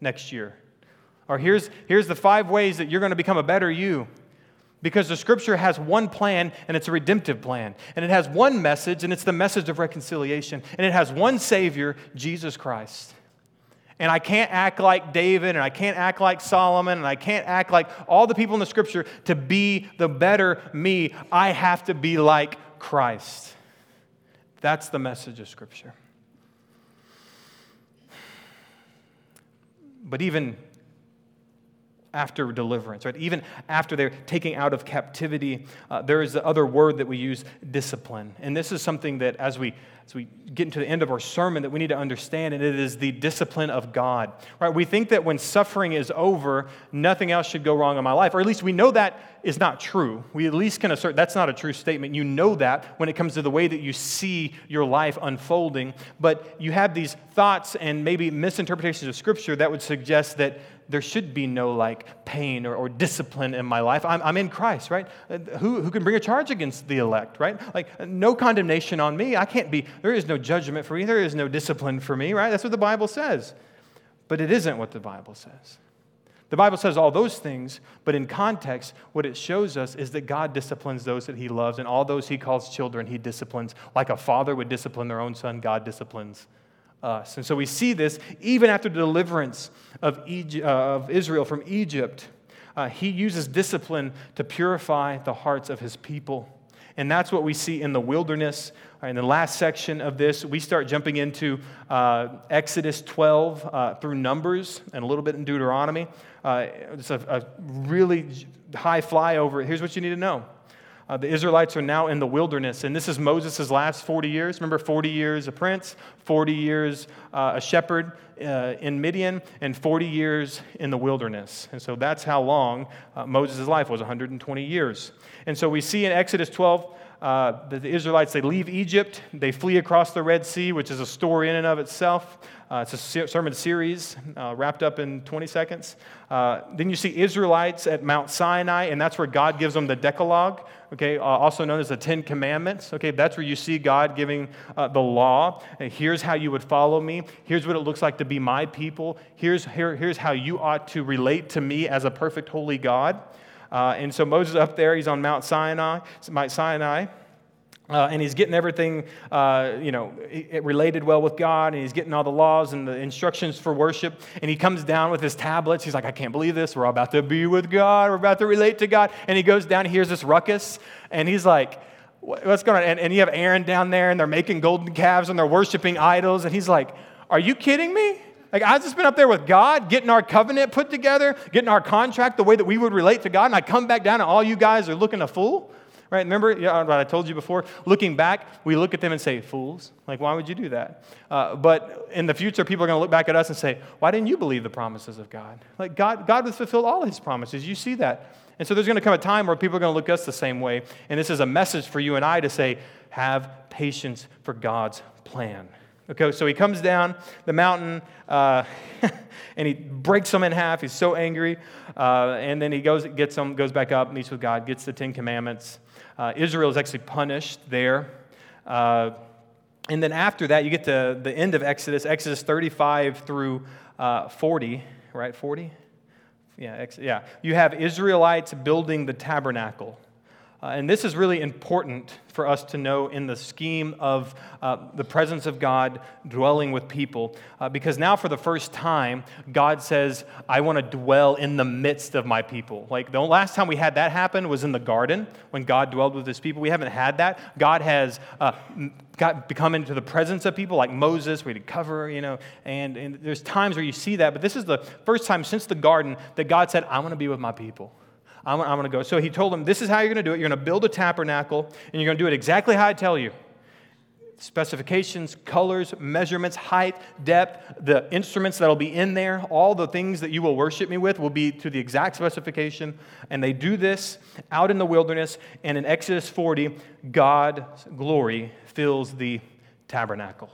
next year. Or here's, here's the five ways that you're going to become a better you. Because the scripture has one plan, and it's a redemptive plan. And it has one message, and it's the message of reconciliation. And it has one Savior, Jesus Christ. And I can't act like David, and I can't act like Solomon, and I can't act like all the people in the scripture to be the better me. I have to be like Christ. That's the message of scripture. But even after deliverance, right? Even after they're taking out of captivity, uh, there is the other word that we use, discipline. And this is something that as we as we get into the end of our sermon that we need to understand, and it is the discipline of God. Right? We think that when suffering is over, nothing else should go wrong in my life, or at least we know that is not true. We at least can assert that's not a true statement. You know that when it comes to the way that you see your life unfolding, but you have these thoughts and maybe misinterpretations of Scripture that would suggest that there should be no like pain or, or discipline in my life. I'm, I'm in Christ, right? Who, who can bring a charge against the elect, right? Like, no condemnation on me. I can't be, there is no judgment for me. There is no discipline for me, right? That's what the Bible says. But it isn't what the Bible says. The Bible says all those things, but in context, what it shows us is that God disciplines those that He loves, and all those He calls children, He disciplines. Like a father would discipline their own son, God disciplines us. And so we see this even after the deliverance of, Egypt, uh, of Israel from Egypt. Uh, he uses discipline to purify the hearts of his people. And that's what we see in the wilderness. Right, in the last section of this, we start jumping into uh, Exodus 12 uh, through Numbers and a little bit in Deuteronomy. Uh, it's a, a really high flyover. Here's what you need to know uh, the Israelites are now in the wilderness, and this is Moses' last 40 years. Remember, 40 years a prince, 40 years uh, a shepherd uh, in Midian, and 40 years in the wilderness. And so that's how long uh, Moses' life was 120 years. And so we see in Exodus 12 uh, the Israelites, they leave Egypt, they flee across the Red Sea, which is a story in and of itself. Uh, it's a sermon series uh, wrapped up in 20 seconds. Uh, then you see Israelites at Mount Sinai, and that's where God gives them the Decalogue, okay, uh, also known as the Ten Commandments. Okay, that's where you see God giving uh, the law. here's how you would follow me. Here's what it looks like to be my people. Here's, here, here's how you ought to relate to me as a perfect, holy God. Uh, and so Moses up there, he's on Mount Sinai, Mount Sinai. Uh, and he's getting everything, uh, you know, related well with God, and he's getting all the laws and the instructions for worship. And he comes down with his tablets. He's like, I can't believe this. We're all about to be with God. We're about to relate to God. And he goes down, he hears this ruckus, and he's like, What's going on? And, and you have Aaron down there, and they're making golden calves, and they're worshiping idols. And he's like, Are you kidding me? Like, I've just been up there with God, getting our covenant put together, getting our contract the way that we would relate to God, and I come back down, and all you guys are looking a fool? Right? Remember what I told you before? Looking back, we look at them and say, fools. Like, why would you do that? Uh, but in the future, people are going to look back at us and say, why didn't you believe the promises of God? Like, God, God has fulfilled all his promises. You see that. And so there's going to come a time where people are going to look at us the same way. And this is a message for you and I to say, have patience for God's plan. Okay, so he comes down the mountain uh, and he breaks them in half. He's so angry. Uh, and then he goes, gets them, goes back up, meets with God, gets the Ten Commandments. Uh, Israel is actually punished there. Uh, and then after that, you get to the end of Exodus, Exodus 35 through uh, 40, right? 40? Yeah, ex- yeah. You have Israelites building the tabernacle. Uh, and this is really important for us to know in the scheme of uh, the presence of God dwelling with people. Uh, because now, for the first time, God says, I want to dwell in the midst of my people. Like the last time we had that happen was in the garden when God dwelled with his people. We haven't had that. God has uh, got, become into the presence of people like Moses, we had to cover, you know, and, and there's times where you see that. But this is the first time since the garden that God said, I want to be with my people. I'm, I'm going to go. So he told them, This is how you're going to do it. You're going to build a tabernacle, and you're going to do it exactly how I tell you. specifications, colors, measurements, height, depth, the instruments that'll be in there, all the things that you will worship me with will be to the exact specification. And they do this out in the wilderness. And in Exodus 40, God's glory fills the tabernacle.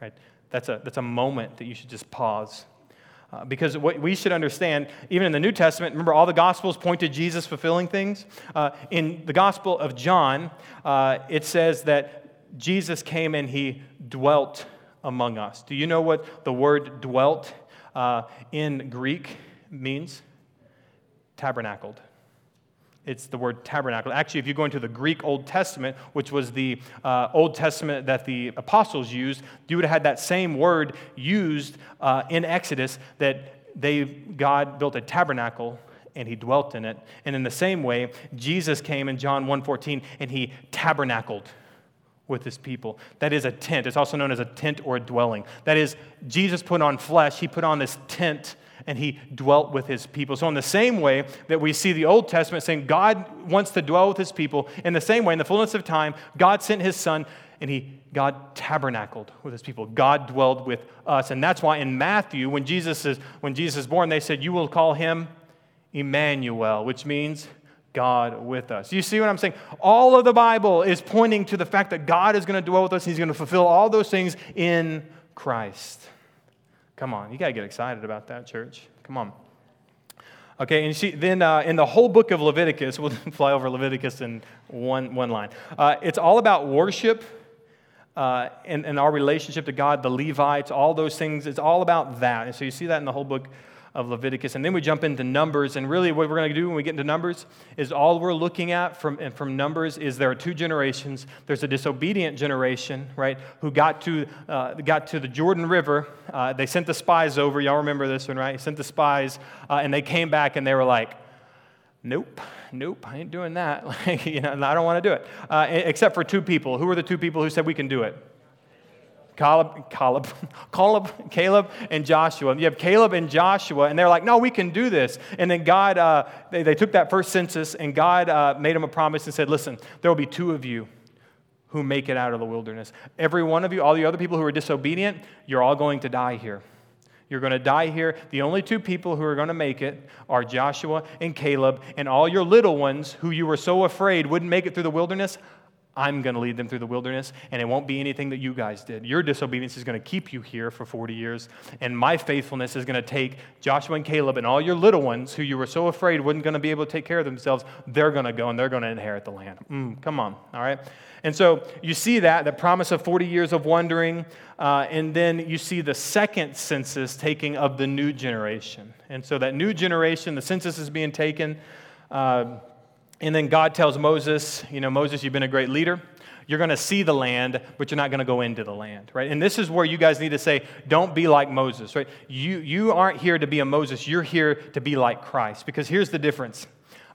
Right? That's a, that's a moment that you should just pause. Uh, because what we should understand, even in the New Testament, remember all the Gospels point to Jesus fulfilling things? Uh, in the Gospel of John, uh, it says that Jesus came and he dwelt among us. Do you know what the word dwelt uh, in Greek means? Tabernacled. It's the word tabernacle. Actually, if you go into the Greek Old Testament, which was the uh, Old Testament that the apostles used, you would have had that same word used uh, in Exodus that they, God built a tabernacle and he dwelt in it. And in the same way, Jesus came in John 1:14 and he tabernacled with his people. That is a tent. It's also known as a tent or a dwelling. That is, Jesus put on flesh, he put on this tent and he dwelt with his people. So, in the same way that we see the Old Testament saying God wants to dwell with his people, in the same way, in the fullness of time, God sent his son and he God tabernacled with his people. God dwelled with us. And that's why in Matthew, when Jesus is when Jesus is born, they said, You will call him Emmanuel, which means God with us. You see what I'm saying? All of the Bible is pointing to the fact that God is going to dwell with us. He's going to fulfill all those things in Christ. Come on, you got to get excited about that, church. Come on. Okay, and see, then uh, in the whole book of Leviticus, we'll fly over Leviticus in one, one line. Uh, it's all about worship uh, and, and our relationship to God, the Levites, all those things. It's all about that. And so you see that in the whole book of Leviticus. And then we jump into Numbers. And really, what we're going to do when we get into Numbers is all we're looking at from, from Numbers is there are two generations. There's a disobedient generation, right, who got to, uh, got to the Jordan River. Uh, they sent the spies over. Y'all remember this one, right? Sent the spies, uh, and they came back and they were like, nope nope i ain't doing that like, you know i don't want to do it uh, except for two people who were the two people who said we can do it Caleb, Caleb, Caleb, Caleb, and Joshua. You have Caleb and Joshua, and they're like, no, we can do this. And then God, uh, they, they took that first census, and God uh, made them a promise and said, listen, there will be two of you who make it out of the wilderness. Every one of you, all the other people who are disobedient, you're all going to die here. You're going to die here. The only two people who are going to make it are Joshua and Caleb, and all your little ones who you were so afraid wouldn't make it through the wilderness. I'm going to lead them through the wilderness, and it won't be anything that you guys did. Your disobedience is going to keep you here for 40 years, and my faithfulness is going to take Joshua and Caleb and all your little ones who you were so afraid weren't going to be able to take care of themselves. They're going to go and they're going to inherit the land. Mm, come on, all right? And so you see that, the promise of 40 years of wandering, uh, and then you see the second census taking of the new generation. And so that new generation, the census is being taken. Uh, and then God tells Moses, you know, Moses, you've been a great leader. You're going to see the land, but you're not going to go into the land, right? And this is where you guys need to say, don't be like Moses, right? You, you aren't here to be a Moses, you're here to be like Christ. Because here's the difference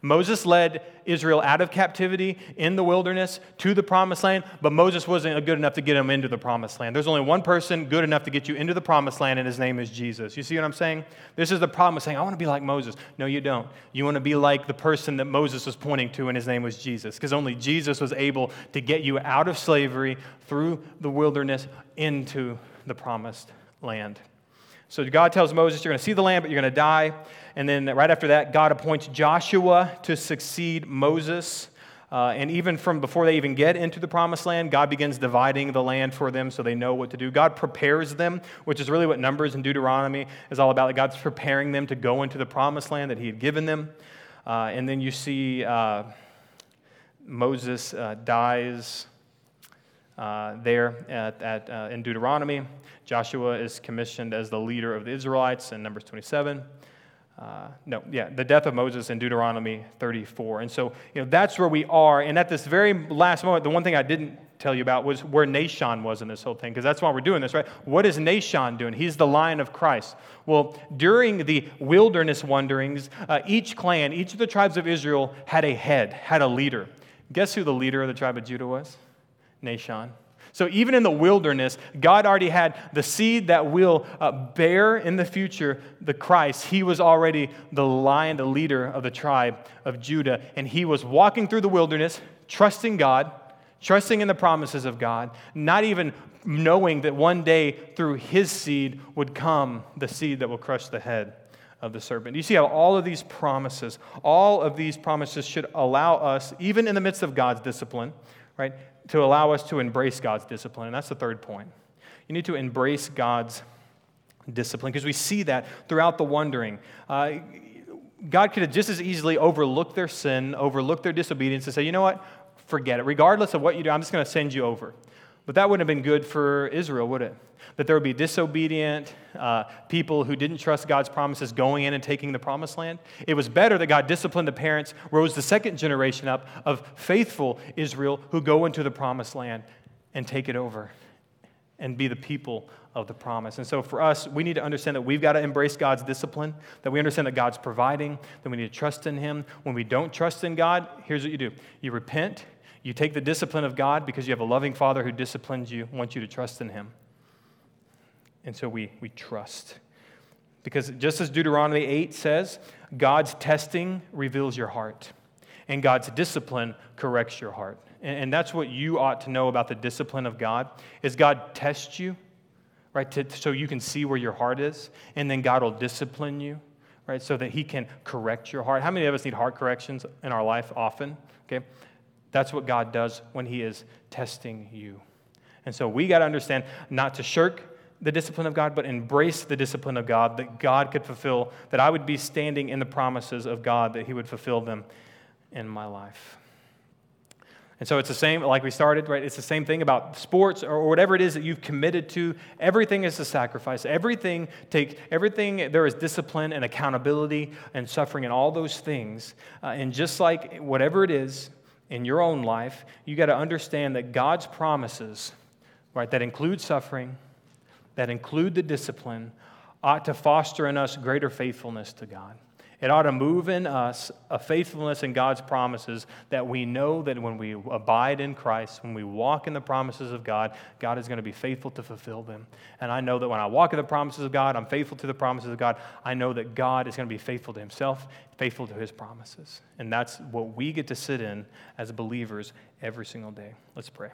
Moses led Israel out of captivity in the wilderness to the promised land, but Moses wasn't good enough to get them into the promised land. There's only one person good enough to get you into the promised land, and his name is Jesus. You see what I'm saying? This is the problem of saying, I want to be like Moses. No, you don't. You want to be like the person that Moses was pointing to, and his name was Jesus, because only Jesus was able to get you out of slavery through the wilderness into the promised land. So God tells Moses, You're going to see the land, but you're going to die. And then right after that, God appoints Joshua to succeed Moses. Uh, and even from before they even get into the promised land, God begins dividing the land for them so they know what to do. God prepares them, which is really what Numbers and Deuteronomy is all about. God's preparing them to go into the promised land that He had given them. Uh, and then you see uh, Moses uh, dies uh, there at, at uh, in Deuteronomy. Joshua is commissioned as the leader of the Israelites in Numbers 27. Uh, no, yeah, the death of Moses in Deuteronomy 34. And so, you know, that's where we are. And at this very last moment, the one thing I didn't tell you about was where Nahshon was in this whole thing, because that's why we're doing this, right? What is Nahshon doing? He's the lion of Christ. Well, during the wilderness wanderings, uh, each clan, each of the tribes of Israel had a head, had a leader. Guess who the leader of the tribe of Judah was? Nahshon. So even in the wilderness, God already had the seed that will uh, bear in the future the Christ. He was already the lion, the leader of the tribe of Judah. And he was walking through the wilderness, trusting God, trusting in the promises of God, not even knowing that one day through his seed would come the seed that will crush the head of the serpent. You see how all of these promises, all of these promises should allow us, even in the midst of God's discipline, right, to allow us to embrace God's discipline. And that's the third point. You need to embrace God's discipline because we see that throughout the wandering. Uh, God could have just as easily overlooked their sin, overlooked their disobedience, and say, you know what? Forget it. Regardless of what you do, I'm just going to send you over. But that wouldn't have been good for Israel, would it? That there would be disobedient uh, people who didn't trust God's promises going in and taking the promised land. It was better that God disciplined the parents, rose the second generation up of faithful Israel who go into the promised land and take it over and be the people of the promise. And so for us, we need to understand that we've got to embrace God's discipline, that we understand that God's providing, that we need to trust in Him. When we don't trust in God, here's what you do you repent, you take the discipline of God because you have a loving Father who disciplines you, wants you to trust in Him. And so we, we trust. Because just as Deuteronomy 8 says, God's testing reveals your heart, and God's discipline corrects your heart. And, and that's what you ought to know about the discipline of God, is God tests you right? To, so you can see where your heart is, and then God will discipline you, right? So that He can correct your heart. How many of us need heart corrections in our life often? Okay? That's what God does when He is testing you. And so we got to understand not to shirk the discipline of God, but embrace the discipline of God that God could fulfill, that I would be standing in the promises of God, that He would fulfill them in my life. And so it's the same, like we started, right? It's the same thing about sports or whatever it is that you've committed to. Everything is a sacrifice. Everything take everything. There is discipline and accountability and suffering and all those things. Uh, and just like whatever it is in your own life, you got to understand that God's promises, right, that include suffering, that include the discipline, ought to foster in us greater faithfulness to God. It ought to move in us a faithfulness in God's promises that we know that when we abide in Christ, when we walk in the promises of God, God is going to be faithful to fulfill them. And I know that when I walk in the promises of God, I'm faithful to the promises of God. I know that God is going to be faithful to himself, faithful to his promises. And that's what we get to sit in as believers every single day. Let's pray.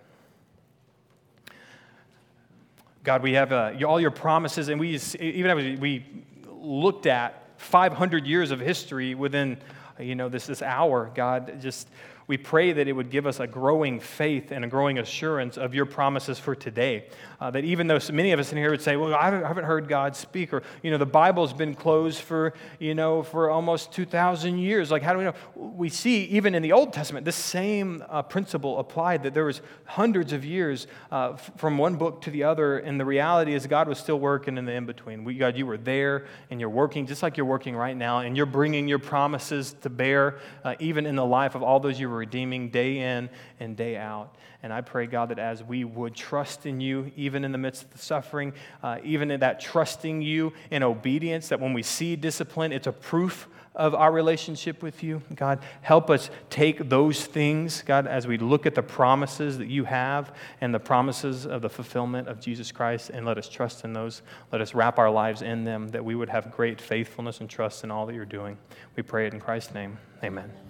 God, we have uh, all your promises, and we even as we looked at 500 years of history within you know this, this hour god just we pray that it would give us a growing faith and a growing assurance of your promises for today. Uh, that even though many of us in here would say, well, I haven't heard God speak, or, you know, the Bible's been closed for, you know, for almost 2,000 years. Like, how do we know? We see even in the Old Testament, the same uh, principle applied, that there was hundreds of years uh, f- from one book to the other, and the reality is God was still working in the in-between. We, God, you were there, and you're working just like you're working right now, and you're bringing your promises to bear, uh, even in the life of all those you were redeeming day in and day out. And I pray, God, that as we would trust in you, even in the midst of the suffering, uh, even in that trusting you in obedience, that when we see discipline, it's a proof of our relationship with you. God, help us take those things, God, as we look at the promises that you have and the promises of the fulfillment of Jesus Christ, and let us trust in those. Let us wrap our lives in them, that we would have great faithfulness and trust in all that you're doing. We pray it in Christ's name. Amen.